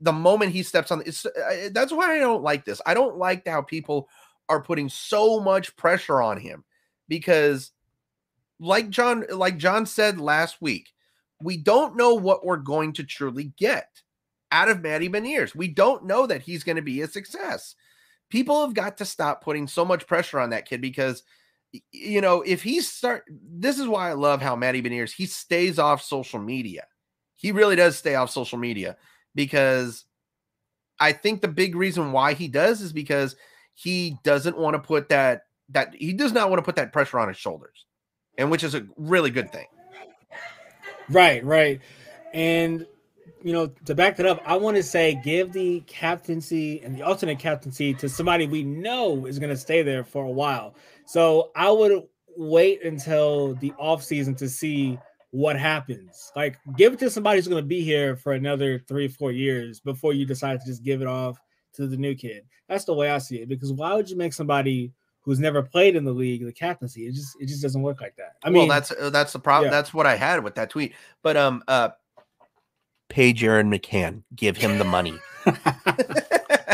the moment he steps on it's uh, that's why I don't like this. I don't like how people are putting so much pressure on him because like John like John said last week, we don't know what we're going to truly get out of Matty Beniers. We don't know that he's going to be a success. People have got to stop putting so much pressure on that kid because you know, if he start this is why I love how Matty Beniers he stays off social media. He really does stay off social media because I think the big reason why he does is because he doesn't want to put that that he does not want to put that pressure on his shoulders. And which is a really good thing. Right, right. And you know, to back that up, I want to say give the captaincy and the alternate captaincy to somebody we know is going to stay there for a while. So I would wait until the off season to see what happens. Like, give it to somebody who's going to be here for another three, four years before you decide to just give it off to the new kid. That's the way I see it. Because why would you make somebody who's never played in the league the captaincy? It just it just doesn't work like that. I mean, well, that's uh, that's the problem. yeah. That's what I had with that tweet. But um, uh, pay Jared McCann, give him the money.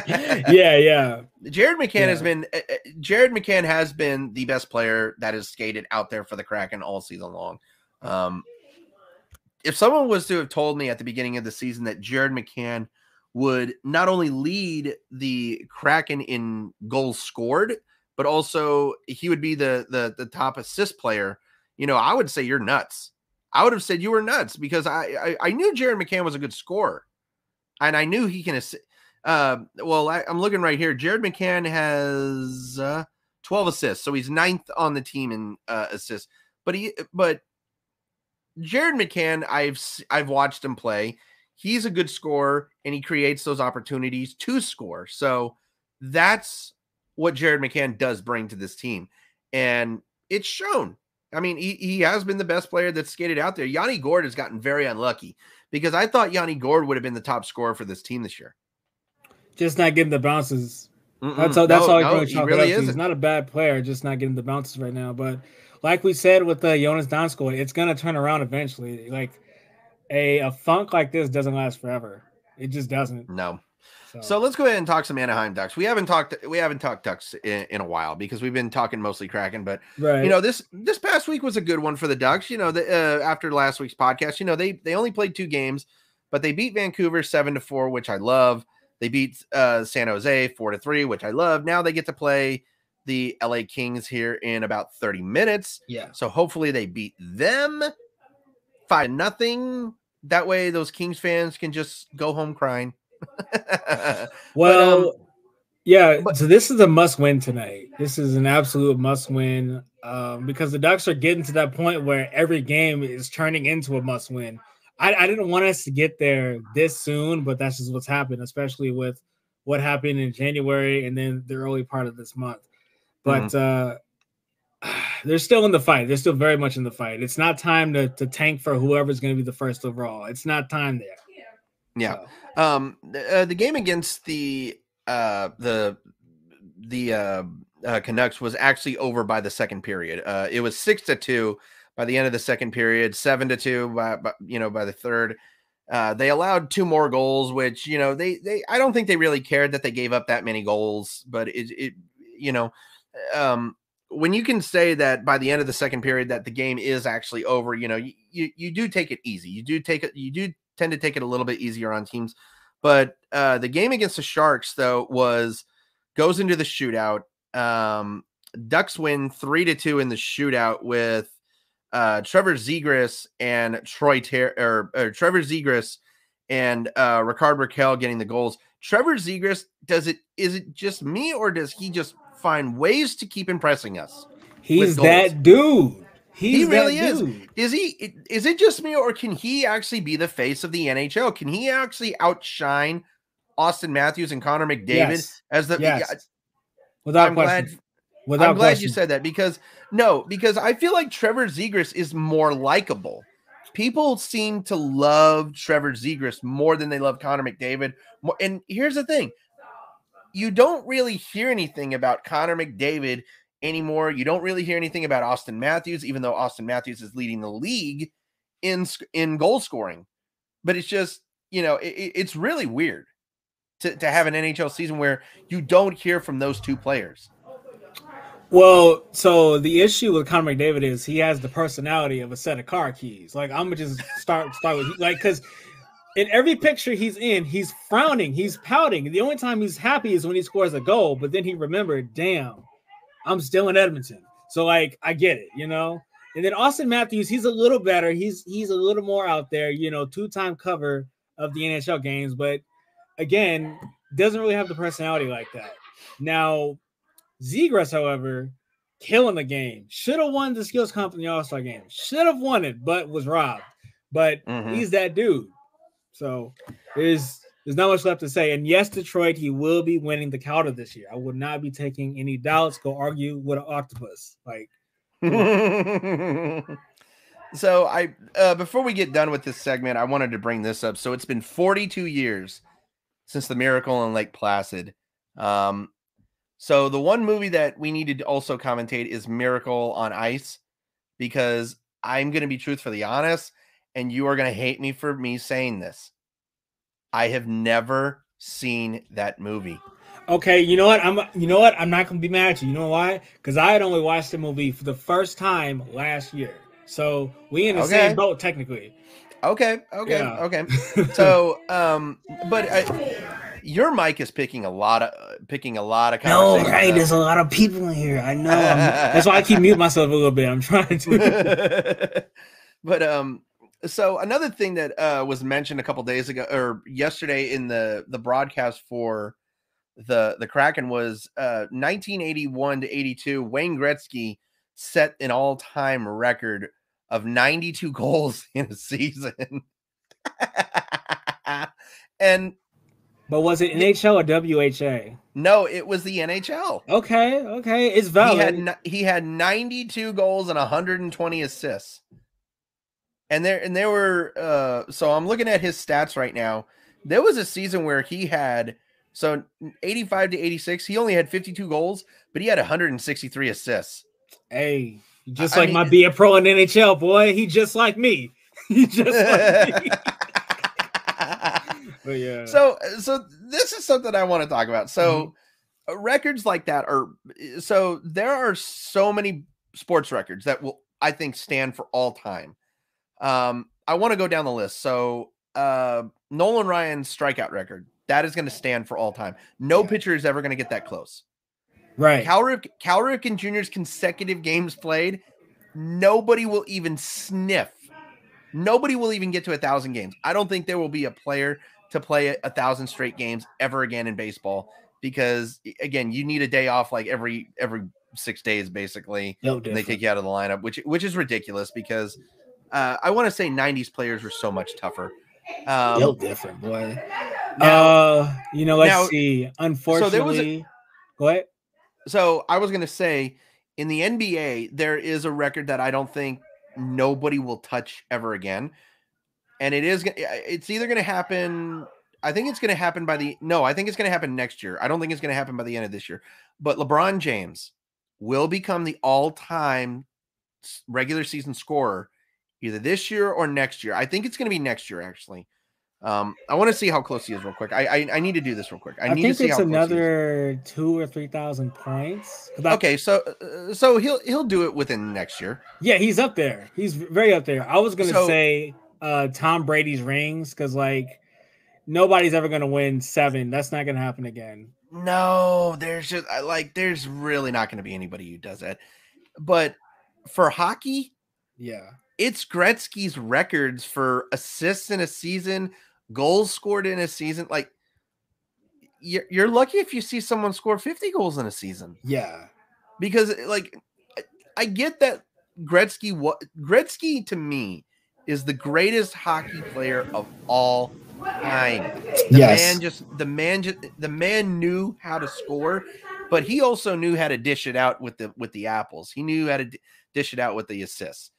yeah, yeah. Jared McCann has been uh, Jared McCann has been the best player that has skated out there for the Kraken all season long. Um, if someone was to have told me at the beginning of the season that Jared McCann would not only lead the Kraken in goals scored, but also he would be the the the top assist player, you know, I would say you're nuts. I would have said you were nuts because I I, I knew Jared McCann was a good scorer, and I knew he can assist. Uh, well, I, I'm looking right here. Jared McCann has uh, 12 assists, so he's ninth on the team in uh, assists. But he, but Jared McCann, I've I've watched him play. He's a good scorer, and he creates those opportunities to score. So that's what Jared McCann does bring to this team, and it's shown. I mean, he, he has been the best player that's skated out there. Yanni Gourde has gotten very unlucky because I thought Yanni Gourde would have been the top scorer for this team this year. Just not getting the bounces. Mm-mm. That's all. That's No, all I no, really he really to. He's not a bad player, just not getting the bounces right now. But like we said with the Joonas Donskoi, it's gonna turn around eventually. Like a a funk like this doesn't last forever. It just doesn't. No. So, So let's go ahead and talk some Anaheim Ducks. We haven't talked we haven't talked Ducks in, in a while because we've been talking mostly Kraken, but right. you know this this past week was a good one for the Ducks. You know, the, uh, after last week's podcast, you know they they only played two games, but they beat Vancouver seven to four, which I love. They beat uh, San Jose four to three, which I love. Now they get to play the LA Kings here in about thirty minutes. yeah. So hopefully they beat them five nothing. That way those Kings fans can just go home crying. Well, um, yeah. but- so this is a must win tonight. This is an absolute must win um, because the Ducks are getting to that point where every game is turning into a must win. I, I didn't want us to get there this soon, but that's just what's happened, especially with what happened in January and then the early part of this month. But uh, they're still in the fight. They're still very much in the fight. It's not time to, to tank for whoever's going to be the first overall. It's not time there. Yeah. So, Um, th- uh, the game against the uh the the uh, uh Canucks was actually over by the second period. Uh, it was six to two by the end of the second period, seven to two by, by you know by the third. Uh, they allowed two more goals, which you know they they I don't think they really cared that they gave up that many goals, but it it you know um, when you can say that by the end of the second period that the game is actually over, you know you you, you do take it easy. You do take it you do tend to take it a little bit easier on teams, but uh, the game against the Sharks though was goes into the shootout. Um, Ducks win three to two in the shootout with uh, Trevor Zegras and Troy Ter- or, or, Trevor Zegras and uh, Rickard Rakell getting the goals. Trevor Zegras does it? Is it just me or does he just find ways to keep impressing us? He's that dude. He really is. Is he? Is it just me, or can he actually be the face of the NHL? Can he actually outshine Auston Matthews and Connor McDavid yes. as the? Yes. Yeah, Without I'm question. glad. Without I'm glad question. you said that because no, because I feel like Trevor Zegras is more likable. People seem to love Trevor Zegras more than they love Connor McDavid. And here's the thing: you don't really hear anything about Connor McDavid anymore. You don't really hear anything about Auston Matthews, even though Auston Matthews is leading the league in in goal scoring. But it's just you know it, it's really weird to, to have an NHL season where you don't hear from those two players. Well, so the issue with Connor McDavid is he has the personality of a set of car keys. Like I'm gonna just start start with like because in every picture he's in, he's frowning, he's pouting. The only time he's happy is when he scores a goal, but then he remembered, damn, I'm still in Edmonton. So like I get it, you know. And then Auston Matthews, he's a little better. He's he's a little more out there, you know, two-time cover of the NHL games, but again, doesn't really have the personality like that. Now, Zegras, however, killing the game. Should have won the skills comp in the All Star game. Should have won it, but was robbed. But Mhm. he's that dude. So there's there's not much left to say. And yes, Detroit, he will be winning the Calder this year. I would not be taking any doubts. Go argue with an octopus. Like so I uh, before we get done with this segment, I wanted to bring this up. So it's been 42 years since the Miracle in Lake Placid. Um, so the one movie that we needed to also commentate is Miracle on Ice, because I'm going to be truthfully honest, and you are going to hate me for me saying this. I have never seen that movie. Okay, you know what? I'm you know what? I'm not gonna be mad at you. You know why? Because I had only watched the movie for the first time last year. So we in the Okay. same boat technically. Okay, okay, Yeah. okay. So, um, but I, your mic is picking a lot of picking a lot of No, right? There's a lot of people in here. I know. That's why I keep mute myself a little bit. I'm trying to. but um, so another thing that uh was mentioned a couple days ago or yesterday in the the broadcast for the the Kraken was uh 1981 to 82. Wayne Gretzky set an all time record of 92 goals in a season. and But was it NHL or WHA? no, it was the NHL. Okay, okay, it's He valid. had he had 92 goals and 120 assists. And there and there were uh so I'm looking at his stats right now. There was a season where he had so 85 to 86, he only had 52 goals, but he had 163 assists. hey, just I like my mean- be a pro in NHL, boy. He just like me. He just like me. But yeah. so so this is something I want to talk about. So uh, records like that are so there are so many sports records that will I think stand for all time. Um I want to go down the list. So uh Nolan Ryan's strikeout record that is going to stand for all time. No pitcher is ever going to get that close. right. Cal, Rip, Cal Ripken Jr.'s consecutive games played, nobody will even sniff. Nobody will even get to a thousand games. I don't think there will be a player to play a, thousand straight games ever again in baseball because again, you need a day off like every every six days basically. And they take you out of the lineup, which which is ridiculous because uh, I want to say '90s players were so much tougher. Um, Yo, different, boy. now- uh, you know, let's now- see. there was a- Unfortunately, go ahead. So I was going to say in the NBA, there is a record that I don't think nobody will touch ever again. And it is, it's either going to happen. I think it's going to happen by the, no, I think it's going to happen next year. I don't think it's going to happen by the end of this year. But LeBron James will become the all time regular season scorer either this year or next year. I think it's going to be next year, actually. Um, I want to see how close he is real quick. I I, I need to do this real quick. I, I, need think to see it's how close he is. another two or three thousand points. I- Okay, so uh, so he'll he'll do it within next year. Yeah, he's up there. He's very up there. I was gonna So- say uh Tom Brady's rings because like nobody's ever gonna win seven. That's not gonna happen again. No, there's just like there's really not going to be anybody who does that. But for hockey, Yeah. It's Gretzky's records for assists in a season, goals scored in a season. Like you're, you're lucky if you see someone score 50 goals in a season Yeah. because eh, like I- get that Gretzky what Gretzky to me is the greatest hockey player of all time. The man just the man just the man knew how to score, but he also knew how to dish it out with the with the apples. He knew how to dish it out with the assists.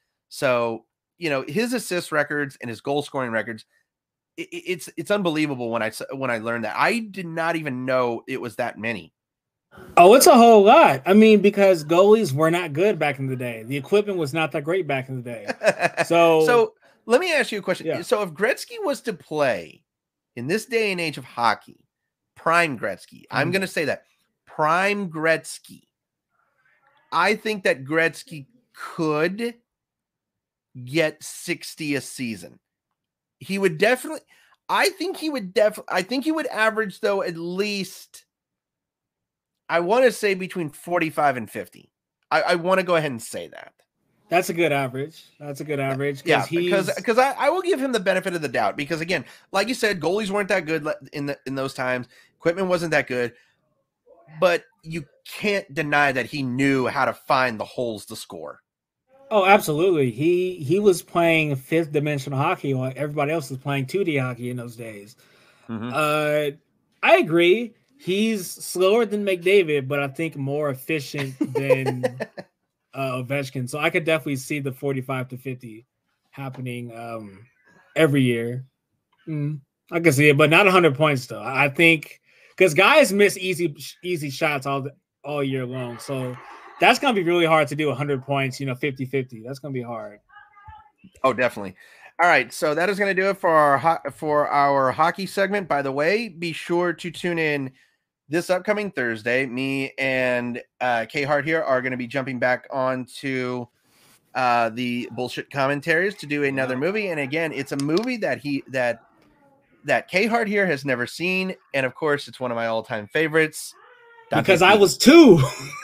So, you know, his assist records and his goal scoring records i- i- it's it's unbelievable when I when I learned that. I did not even know it was that many. Oh, it's a whole lot. I mean, because goalies were not good back in the day. The equipment was not that great back in the day. So, so let me ask you a question. Yeah. So if Gretzky was to play in this day and age of hockey, prime Gretzky, I'm Mhm. going to say that prime Gretzky. I think that Gretzky could get 60 a season. He would definitely I think he would definitely I think he would average though at least I want to say between 45 and 50. I, I want to go ahead and say that. that's a good average. That's a good average. Yeah, because because I, I will give him the benefit of the doubt because again, like you said, goalies weren't that good in the in those times. Equipment wasn't that good, but you can't deny that he knew how to find the holes to score. Oh, absolutely. He he was playing fifth dimensional hockey while everybody else was playing 2D hockey in those days. Mhm. Uh I agree. He's slower than McDavid, but I think more efficient than uh Ovechkin. So I could definitely see the 45 to 50 happening um every year. Mm, I can see it, but not 100 points though. I think because guys miss easy easy shots all the, all year long. So that's gonna be really hard to do 100 points, you know, 50 50. That's gonna be hard. Oh, definitely. All right, so that is going to do it for our ho- for our hockey segment. By the way, be sure to tune in this upcoming Thursday. Me and uh, K Hart here are going to be jumping back onto uh, the bullshit commentaries to do another movie. And again, it's a movie that he that that K Hart here has never seen, and of course, it's one of my all time favorites. Dante Because I was two.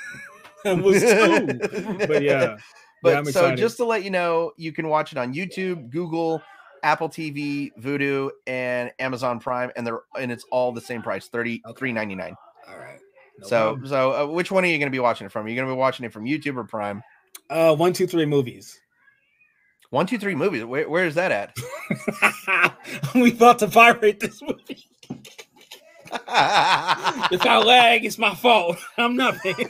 Was two. But yeah. But I'm so just to let you know, you can watch it on YouTube, Google, Apple TV, Vudu, and Amazon Prime, and they're and it's all the same price, thirty three ninety nine. All right. No so problem. so uh, which one are you going to be watching it from? Are you going to be watching it from YouTube or Prime? uh one, two, three movies. One, two, three movies. Where, where is that at? we about to pirate this movie. If I lag, it's my fault. I'm not paying.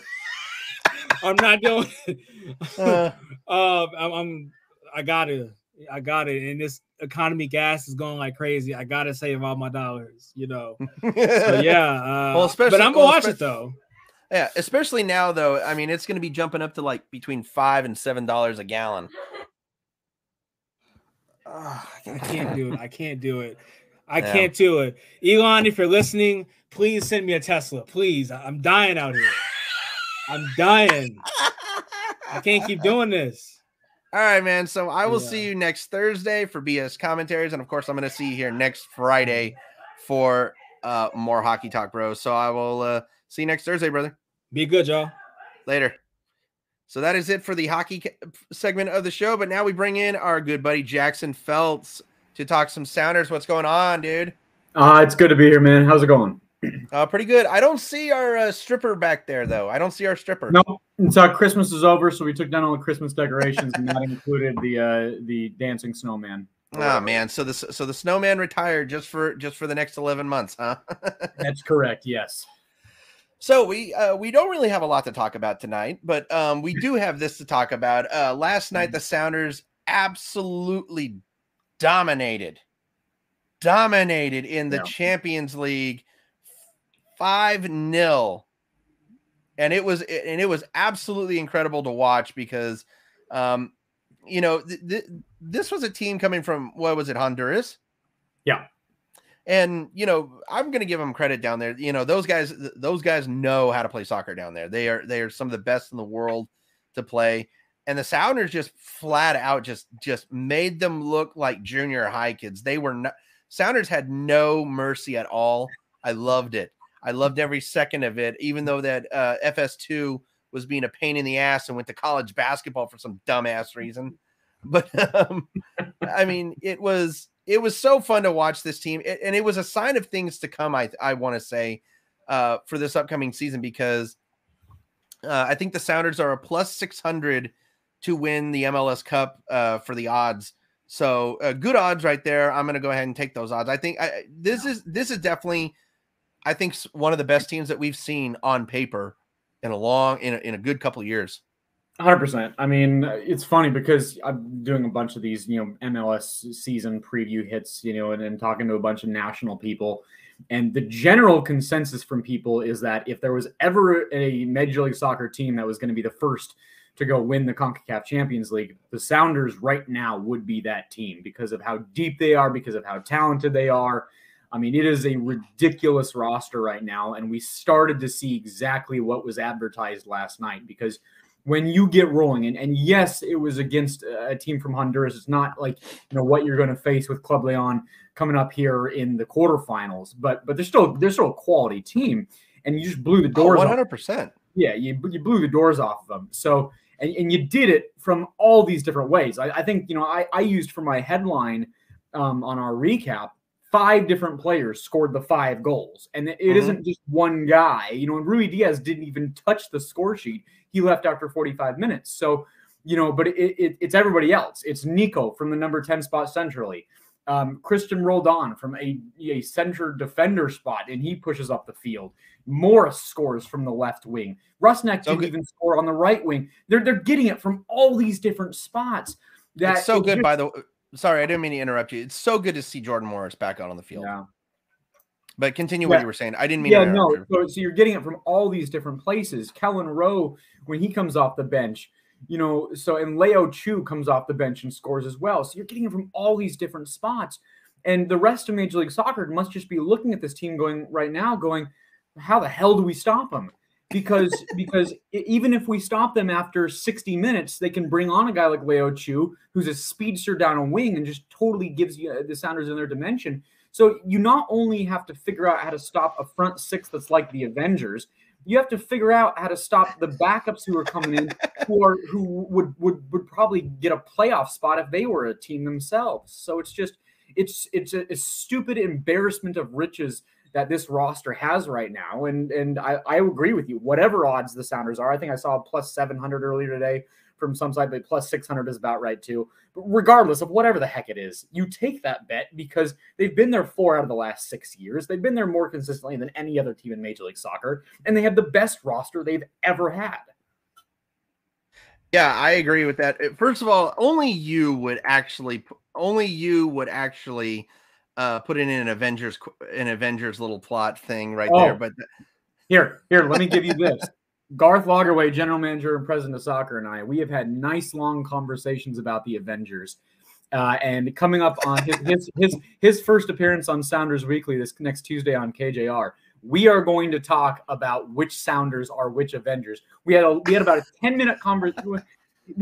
I'm not doing it. Uh, Uh, I'm, I'm I gotta I got it. And this economy gas is going like crazy. I gotta save all my dollars, you know. So yeah, uh, Well, especially- but I'm gonna well, watch it though. yeah, especially now though. I mean, it's going to be jumping up to like between five and seven dollars a gallon. I can't do it. I can't do it. I Yeah. can't do it. Elon, if you're listening, please send me a Tesla. Please. I'm dying out here. I'm dying. I can't keep doing this. All right, man. So I will see you next Thursday for BS commentaries, and of course, I'm going to see you here next Friday for uh more hockey talk, bro. So I will uh see you next Thursday, brother. Be good, y'all. Later. So that is it for the hockey segment of the show. But now we bring in our good buddy Jackson Felts to talk some Sounders. What's going on, dude? Uh, it's good to be here, man. How's it going? Uh, pretty good. I don't see our uh, stripper back there, though. I don't see our stripper. No, it's uh, Christmas is over, so we took down all the Christmas decorations, and that included the uh, the dancing snowman. Oh man. So the so the snowman retired just for just for the next eleven months, huh? That's correct. Yes. So we uh, we don't really have a lot to talk about tonight, but um, we do have this to talk about. Uh, last night, the Sounders absolutely dominated, dominated in the Yeah. Champions League, five 0 and it was and it was absolutely incredible to watch because, um, you know, th- th- this was a team coming from what was it Honduras? Yeah. And you know, I'm going to give them credit down there. You know, those guys, those guys know how to play soccer down there. They are they are some of the best in the world to play. And the Sounders just flat out just just made them look like junior high kids. They were not Sounders had no mercy at all. I loved it. I loved every second of it, even though that uh, FS2 was being a pain in the ass and went to college basketball for some dumbass reason. But um, I mean, it was it was so fun to watch this team, it, and it was a sign of things to come. I I want to say uh, for this upcoming season because uh, I think the Sounders are a plus six hundred to win the MLS Cup uh, for the odds. So uh, good odds right there. I'm going to go ahead and take those odds. I think I, this is this is definitely, I think it's one of the best teams that we've seen on paper in a long in a, in a good couple of years. Hundred percent. I mean, it's funny because I'm doing a bunch of these, you know, MLS season preview hits, you know, and, and talking to a bunch of national people. And the general consensus from people is that if there was ever a Major League Soccer team that was going to be the first to go win the CONCACAF Champions League, the Sounders right now would be that team because of how deep they are, because of how talented they are. I mean, it is a ridiculous roster right now. And we started to see exactly what was advertised last night because – when you get rolling, and, and yes, it was against a team from Honduras. It's not like you know what you're going to face with Club Leon coming up here in the quarterfinals, but but they're still they're still a quality team, and you just blew the doors. One hundred percent. Yeah, you you blew the doors off of them. So and, and you did it from all these different ways. I, I think you know I I used for my headline um, on our recap five different players scored the five goals. And it mm-hmm. not just one guy. You know, and Ruidiaz didn't even touch the score sheet. He left after 45 minutes. So, you know, but it, it, it's everybody else. It's Nico from the number 10 spot centrally. Um, Christian Roldan from a, a center defender spot, and he pushes up the field. Morris scores from the left wing. Rusnak didn't even score on the right wing. They're they're getting it from all these different spots. That's so good, just, by the way sorry, I didn't mean to interrupt you. It's so good to see Jordan Morris back out on the field. Yeah. But continue yeah. what you were saying. I didn't mean yeah, no. So, so, you're getting it from all these different places. Kelyn Rowe, when he comes off the bench, you know, so and Leo Chu comes off the bench and scores as well. So you're getting it from all these different spots. And the rest of Major League Soccer must just be looking at this team going right now, going, how the hell do we stop them? Because because even if we stop them after 60 minutes, they can bring on a guy like Leo Chu, who's a speedster down a wing and just totally gives you uh, the Sounders in their dimension. So you not only have to figure out how to stop a front six that's like the Avengers, you have to figure out how to stop the backups who are coming in, who are who would would would probably get a playoff spot if they were a team themselves. So it's just it's it's a, a stupid embarrassment of riches that this roster has right now. And and I, I agree with you. Whatever odds the Sounders are, I think I saw plus 700 earlier today from some side, but plus 600 is about right too. But regardless of whatever the heck it is, you take that bet because they've been there four out of the last six years. They've been there more consistently than any other team in Major League Soccer, and they have the best roster they've ever had. Yeah, I agree with that. First of all, only you would actually, only you would actually uh, put in an Avengers an Avengers little plot thing right oh. there. But here, here, let me give you this. Garth Lagerwey, general manager and president of soccer, and I, we have had nice long conversations about the Avengers. Uh, and coming up on his, his his his first appearance on Sounders Weekly this next Tuesday on KJR, we are going to talk about which Sounders are which Avengers. We had a we had about a ten minute conversation.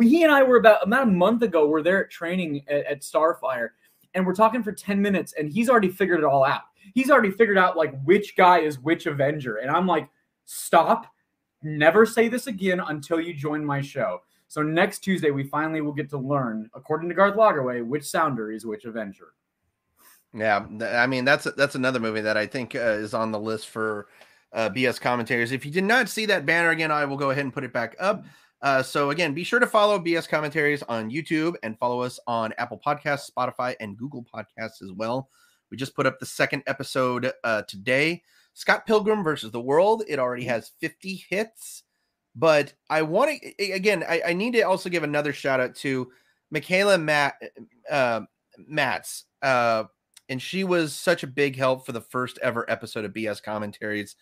He and I were about about a month ago. We're there at training at, at Starfire, and we're talking for 10 minutes and he's already figured it all out. He's already figured out like which guy is which Avenger. And I'm like, stop. Never say this again until you join my show. So next Tuesday, we finally will get to learn, according to Garth Lagerwey, which Sounder is which Avenger. Yeah, I mean that's that's another movie that I think uh, is on the list for uh, BS commentators. If you did not see that banner again, I will go ahead and put it back up. Uh, so again, be sure to follow BS commentaries on YouTube and follow us on Apple Podcasts, Spotify, and Google Podcasts as well. We just put up the second episode uh, today. Scott Pilgrim versus the World. It already has 50 hits, but I want to again. I, I, need to also give another shout out to Michaela Matt uh, Matz, uh, and she was such a big help for the first ever episode of BS commentaries.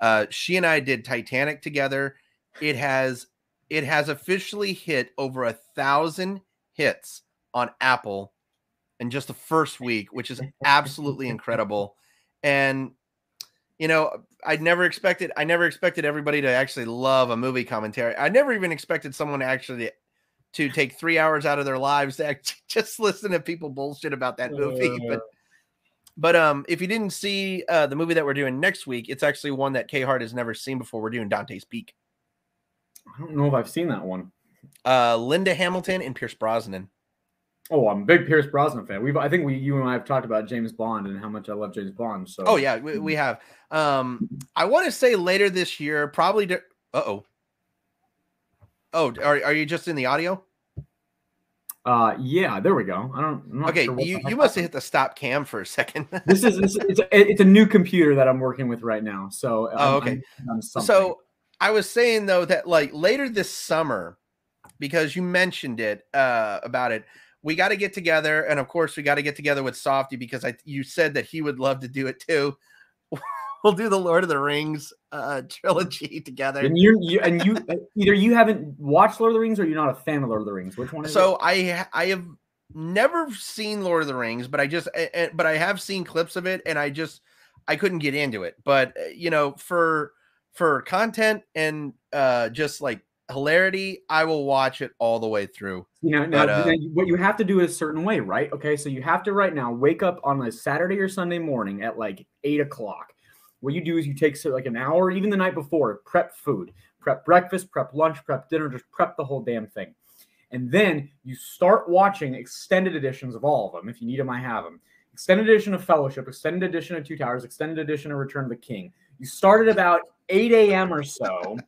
Uh, she and I did Titanic together. It has it has officially hit over a thousand hits on Apple in just the first week, which is absolutely incredible. And you know, I never expected I never expected everybody to actually love a movie commentary. I never even expected someone to actually to take three hours out of their lives to just listen to people bullshit about that movie. Uh. But but um, if you didn't see uh, the movie that we're doing next week, it's actually one that K Hart has never seen before. We're doing Dante's Peak. I don't know if I've seen that one. Uh, Linda Hamilton and Pierce Brosnan. Oh, I'm a big Pierce Brosnan fan. We've I think we you and I have talked about James Bond and how much I love James Bond. So Oh yeah, we, we have. Um, I want to say later this year, probably. De- uh oh. Oh, are, are you just in the audio? uh yeah, there we go. I don't I'm not Okay, sure you, you must have hit the stop cam for a second. this is this, it's, a, it's a new computer that I'm working with right now. So Oh, I'm- okay. I'm something. so I was saying though that like later this summer, because you mentioned it uh, about it, we got to get together, and of course we got to get together with Softy because I you said that he would love to do it too. we'll do the Lord of the Rings uh, trilogy together. and you you and you either you haven't watched Lord of the Rings or you're not a fan of Lord of the Rings. Which one is So it? I I have never seen Lord of the Rings, but I just but I have seen clips of it, and I just I couldn't get into it. But uh, you know, for for content and uh just like hilarity, I will watch it all the way through. You know, now, But, uh, what you have to do is a certain way, right? Okay, so you have to right now wake up on a Saturday or Sunday morning at like eight o'clock. What you do is you take so like an hour, even the night before, prep food, prep breakfast, prep lunch, prep dinner, just prep the whole damn thing. And then you start watching extended editions of all of them. If you need them, I have them. Extended edition of Fellowship, extended edition of Two Towers, extended edition of Return of the King. You start at about 8 a.m. or so,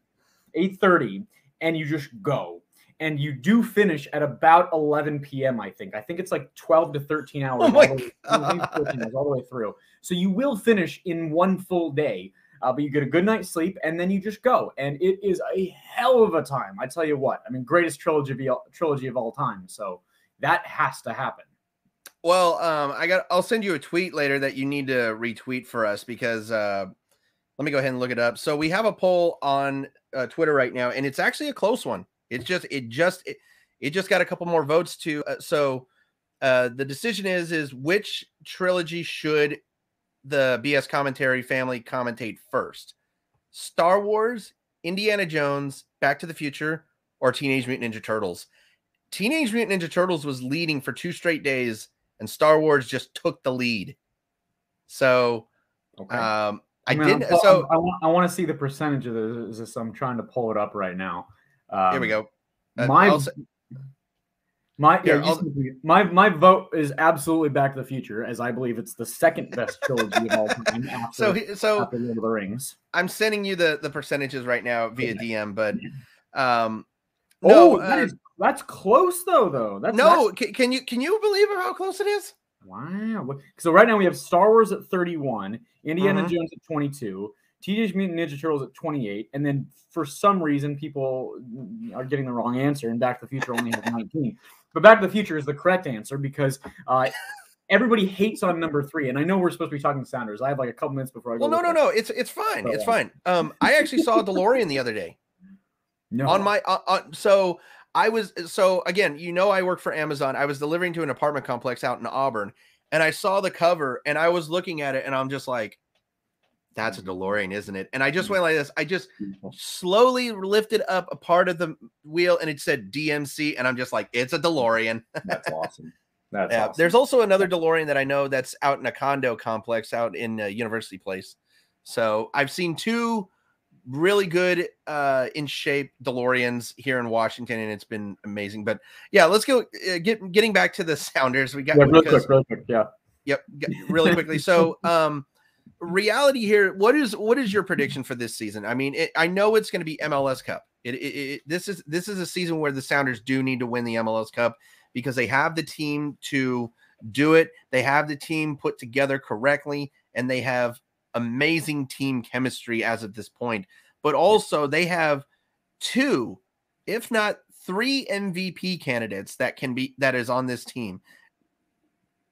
8:30, and you just go and you do finish at about 11 p.m. I think. I think it's like 12 to 13 hours, Oh all, the way, hours all the way through. So you will finish in one full day, uh, but you get a good night's sleep and then you just go, and it is a hell of a time. I tell you what. I mean, greatest trilogy of all, trilogy of all time. So that has to happen. Well, um, I got I'll send you a tweet later that you need to retweet for us because uh let me go ahead and look it up. So we have a poll on uh, Twitter right now, and it's actually a close one. It's just it just it, it just got a couple more votes to uh, so uh the decision is is which trilogy should the BS commentary family commentate first? Star Wars, Indiana Jones, Back to the Future, or Teenage Mutant Ninja Turtles? Teenage Mutant Ninja Turtles was leading for two straight days, and Star Wars just took the lead. So Okay. um I didn't pu- so I, want I want to see the percentage of this. I'm trying to pull it up right now. Um, here we go. Uh, my say- my Here, yeah, you I'll- see- my my vote is absolutely Back to the Future, as I believe it's the second best trilogy of all time after, so so after Lord of the Rings. I'm sending you the the percentages right now via DM, but um oh, that uh, is that's close though. Though that's no, that's- can, can you can you believe how close it is? wow. So right now we have Star Wars at 31, Indiana Mhm. Jones at 22, Teenage Mutant Ninja Turtles at 28, and then for some reason people are getting the wrong answer, and Back to the Future only has 19. But Back to the Future is the correct answer because uh, everybody hates on number three. And I know we're supposed to be talking Sounders. I have like a couple minutes before I go. Well, no, no, at- no. It's it's fine. Go It's fine. Um, I actually saw a DeLorean the other day no. on my uh, uh, so I was so again, you know, I work for Amazon. I was delivering to an apartment complex out in Auburn, and I saw the cover, and I was looking at it, and I'm just like, "That's a DeLorean, isn't it?" And I just went like this. I just slowly lifted up a part of the wheel, and it said DMC, and I'm just like, "It's a DeLorean." That's awesome. That's Yeah, awesome. there's also another DeLorean that I know that's out in a condo complex out in uh, University Place. So I've seen two really good uh in shape DeLoreans here in Washington and it's been amazing. But yeah, let's go uh, get getting back to the Sounders. We got yeah, real quick, real quick. Yeah. Yep, really quickly. So, um, reality here. What is what is your prediction for this season? I mean, it, I know it's going to be MLS Cup. It, it, it this is this is a season where the Sounders do need to win the MLS Cup because they have the team to do it. They have the team put together correctly, and they have amazing team chemistry as of this point. But also, they have two, if not three MVP candidates that can be that is on this team.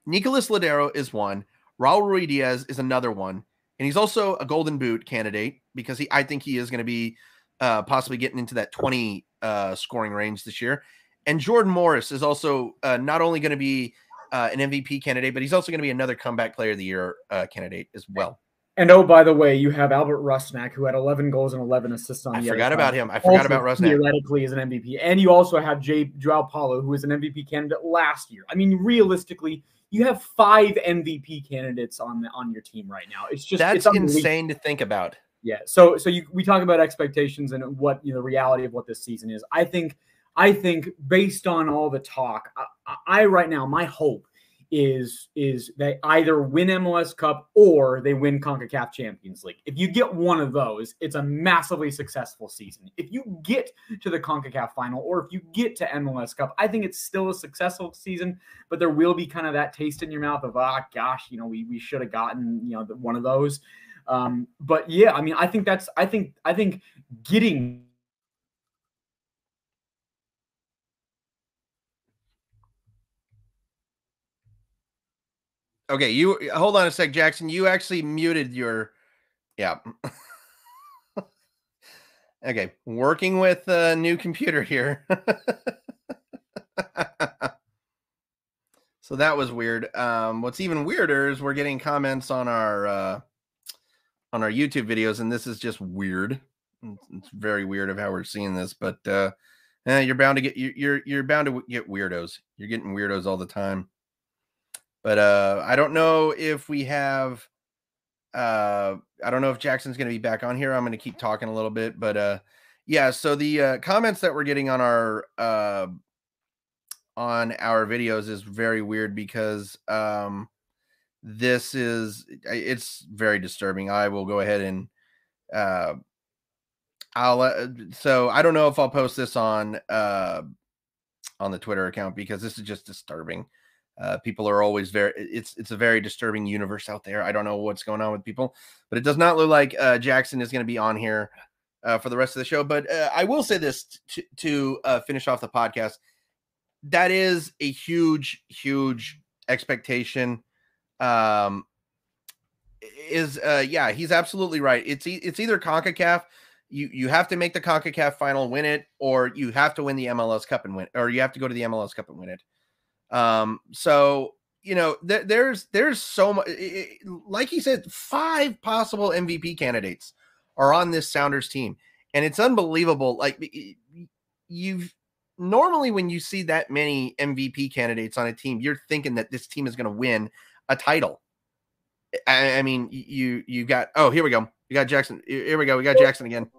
Nicolas Lodeiro is one. Raul Ruidiaz is another one, and he's also a Golden Boot candidate because he, I think he is going to be uh, possibly getting into that 20 uh, scoring range this year. And Jordan Morris is also uh, not only going to be uh, an MVP candidate, but he's also going to be another comeback player of the year uh, candidate as well. And oh, by the way, you have Albert Rusnak, who had 11 goals and 11 assists on I the forgot other about him. I forgot Also about Rusnak. Theoretically, is an MVP, and you also have Jay Joao Paulo, who was an MVP candidate last year. I mean, realistically, you have five MVP candidates on the, on your team right now. It's just That's it's insane to think about. Yeah. So so you we talk about expectations and what you know the reality of what this season is. I think I think based on all the talk, I, I right now my hope is is they either win MLS Cup or they win CONCACAF Champions League. If you get one of those, it's a massively successful season. If you get to the CONCACAF final or if you get to MLS Cup, I think it's still a successful season, but there will be kind of that taste in your mouth of ah gosh, you know, we we should have gotten, you know, one of those. Um, but yeah, I mean, I think that's I think I think getting Okay, you hold on a sec, Jackson. You actually muted your, yeah. okay, working with a new computer here. so that was weird. Um, what's even weirder is we're getting comments on our uh, on our YouTube videos, and this is just weird. It's, very weird of how we're seeing this, but uh, eh, you're bound to get you're you're bound to get weirdos. You're getting weirdos all the time but uh i don't know if we have uh i don't know if jackson's going to be back on here i'm going to keep talking a little bit but uh yeah so the uh comments that we're getting on our uh on our videos is very weird because um this is it's very disturbing i will go ahead and uh i'll uh, so i don't know if i'll post this on uh on the twitter account because this is just disturbing uh, people are always very it's it's a very disturbing universe out there. I don't know what's going on with people but it does not look like uh, jackson is going to be on here uh, for the rest of the show but uh, i will say this t- to uh, finish off the podcast. That is a huge huge expectation um is uh yeah he's absolutely right. It's e- it's either concacaf you you have to make the concacaf final win it or you have to win the mls cup and win or you have to go to the mls cup and win it um, so you know, th- there's there's so much. Like he said, five possible MVP candidates are on this Sounders team, and it's unbelievable. Like you've normally when you see that many MVP candidates on a team, you're thinking that this team is going to win a title. I, I mean, you you got oh here we go. You got Jackson. Here we go. We got Jackson again.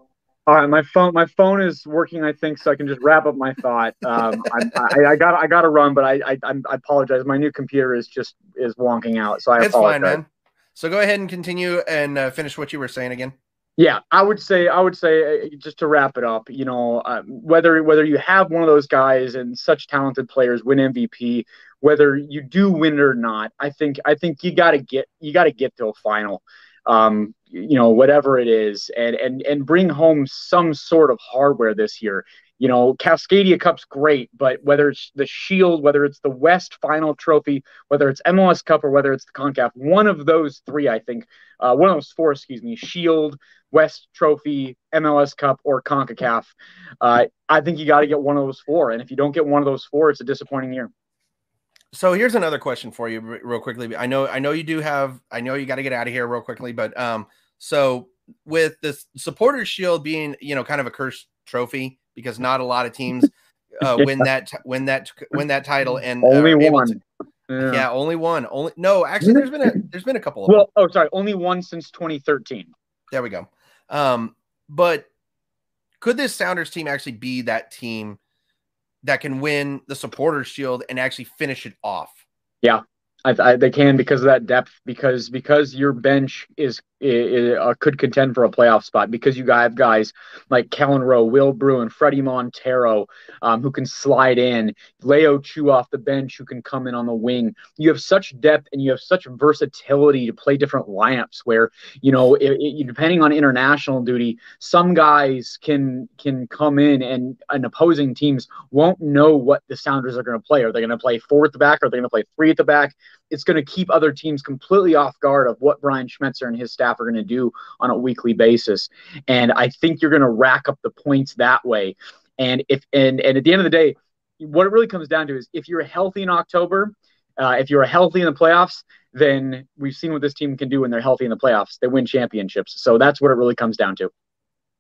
All right, my phone my phone is working. I think so. I can just wrap up my thought. Um, I, I, I got I got to run, but I, I I apologize. My new computer is just is wonking out, so I It's apologize. fine, man. So go ahead and continue and uh, finish what you were saying again. Yeah, I would say I would say uh, just to wrap it up, you know, uh, whether whether you have one of those guys and such talented players win MVP, whether you do win it or not, I think I think you got to get you got to get to a final. Um, you know, whatever it is, and and and bring home some sort of hardware this year. You know, Cascadia Cup's great, but whether it's the Shield, whether it's the West Final Trophy, whether it's MLS Cup, or whether it's the Concacaf, one of those three, I think, uh, one of those four, excuse me, Shield, West Trophy, MLS Cup, or CONCACAF. Uh, I think you got to get one of those four. And if you don't get one of those four, it's a disappointing year. So here's another question for you, real quickly. I know, I know you do have. I know you got to get out of here real quickly, but um, so with this supporters shield being, you know, kind of a cursed trophy because not a lot of teams uh, win that win that win that title and Only one. to- Yeah. yeah, only one. Only no, actually, there's been a there's been a couple of them. Well, oh, sorry, only one since 2013. There we go. Um, but could this Sounders team actually be that team that can win the supporters shield and actually finish it off? I, I, they can because of that depth. Because because your bench is, is uh, could contend for a playoff spot. Because you have guys like Kelyn Rowe, Will Bruin, Fredy Montero, um, who can slide in. Leo Chu off the bench, who can come in on the wing. You have such depth and you have such versatility to play different lineups. Where you know, it, it, depending on international duty, some guys can can come in and and opposing teams won't know what the Sounders are going to play. Are they going to play four at the back? Are they going to play three at the back? It's going to keep other teams completely off guard of what Brian Schmetzer and his staff are going to do on a weekly basis. And I think you're going to rack up the points that way. And if and and at the end of the day, what it really comes down to is if you're healthy in October, uh, if you're healthy in the playoffs, then we've seen what this team can do when they're healthy in the playoffs. They win championships. So that's what it really comes down to.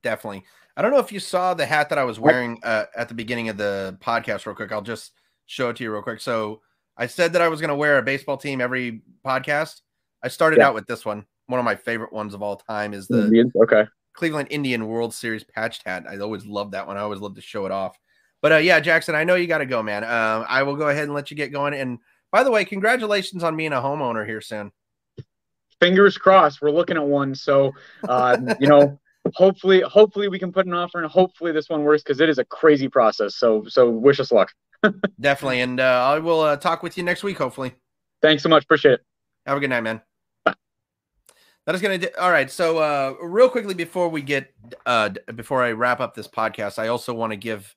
Definitely. I don't know if you saw the hat that I was wearing uh, at the beginning of the podcast, real quick. I'll just show it to you real quick. So I said that I was going to wear a baseball team every podcast. I started Yeah. out with this one. One of my favorite ones of all time is the Indians? Okay. Cleveland Indian World Series patched hat. I always loved that one. I always love to show it off. But uh, yeah, Jackson, I know you got to go, man. Uh, I will go ahead and let you get going. And by the way, congratulations on being a homeowner here soon. Fingers crossed. We're looking at one. So, uh, you know, hopefully, hopefully we can put an offer, and hopefully this one works because it is a crazy process. So, so wish us luck. Definitely. And uh, I will uh, talk with you next week, hopefully. Thanks so much. Appreciate it. Have a good night, man. Bye. That is going to do. All right. So, uh, real quickly before we get, uh, before I wrap up this podcast, I also want to give,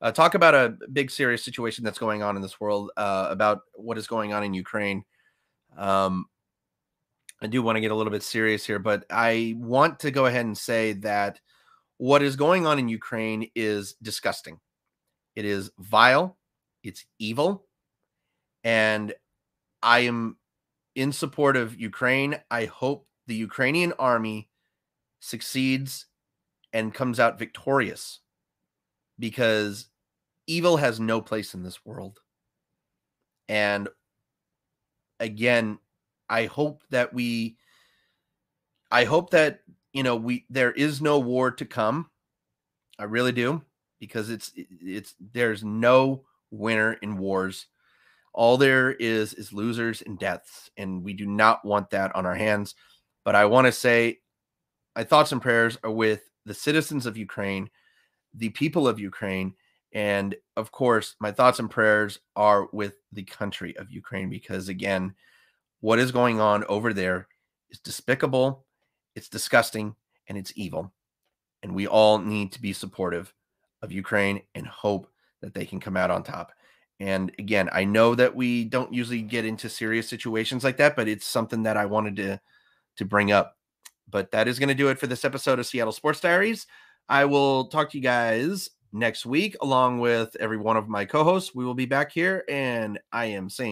uh, talk about a big serious situation that's going on in this world, uh, about what is going on in Ukraine. Um, I do want to get a little bit serious here, but I want to go ahead and say that what is going on in Ukraine is disgusting. It is vile. It's evil. And I am in support of Ukraine. I hope the Ukrainian army succeeds and comes out victorious because evil has no place in this world. And again, I hope that we I hope that you know we there is no war to come. I really do because it's it's there's no winner in wars. All there is is losers and deaths and we do not want that on our hands. But i want to say my thoughts and prayers are with the citizens of ukraine the people of ukraine and of course my thoughts and prayers are with the country of ukraine because again what is going on over there is despicable it's disgusting and it's evil. And we all need to be supportive of ukraine and hope that they can come out on top and again, I know that we don't usually get into serious situations like that, but it's something that I wanted to to bring up. But that is going to do it for this episode of Seattle Sports Diaries. I will talk to you guys next week along with every one of my co-hosts. We will be back here and I am saying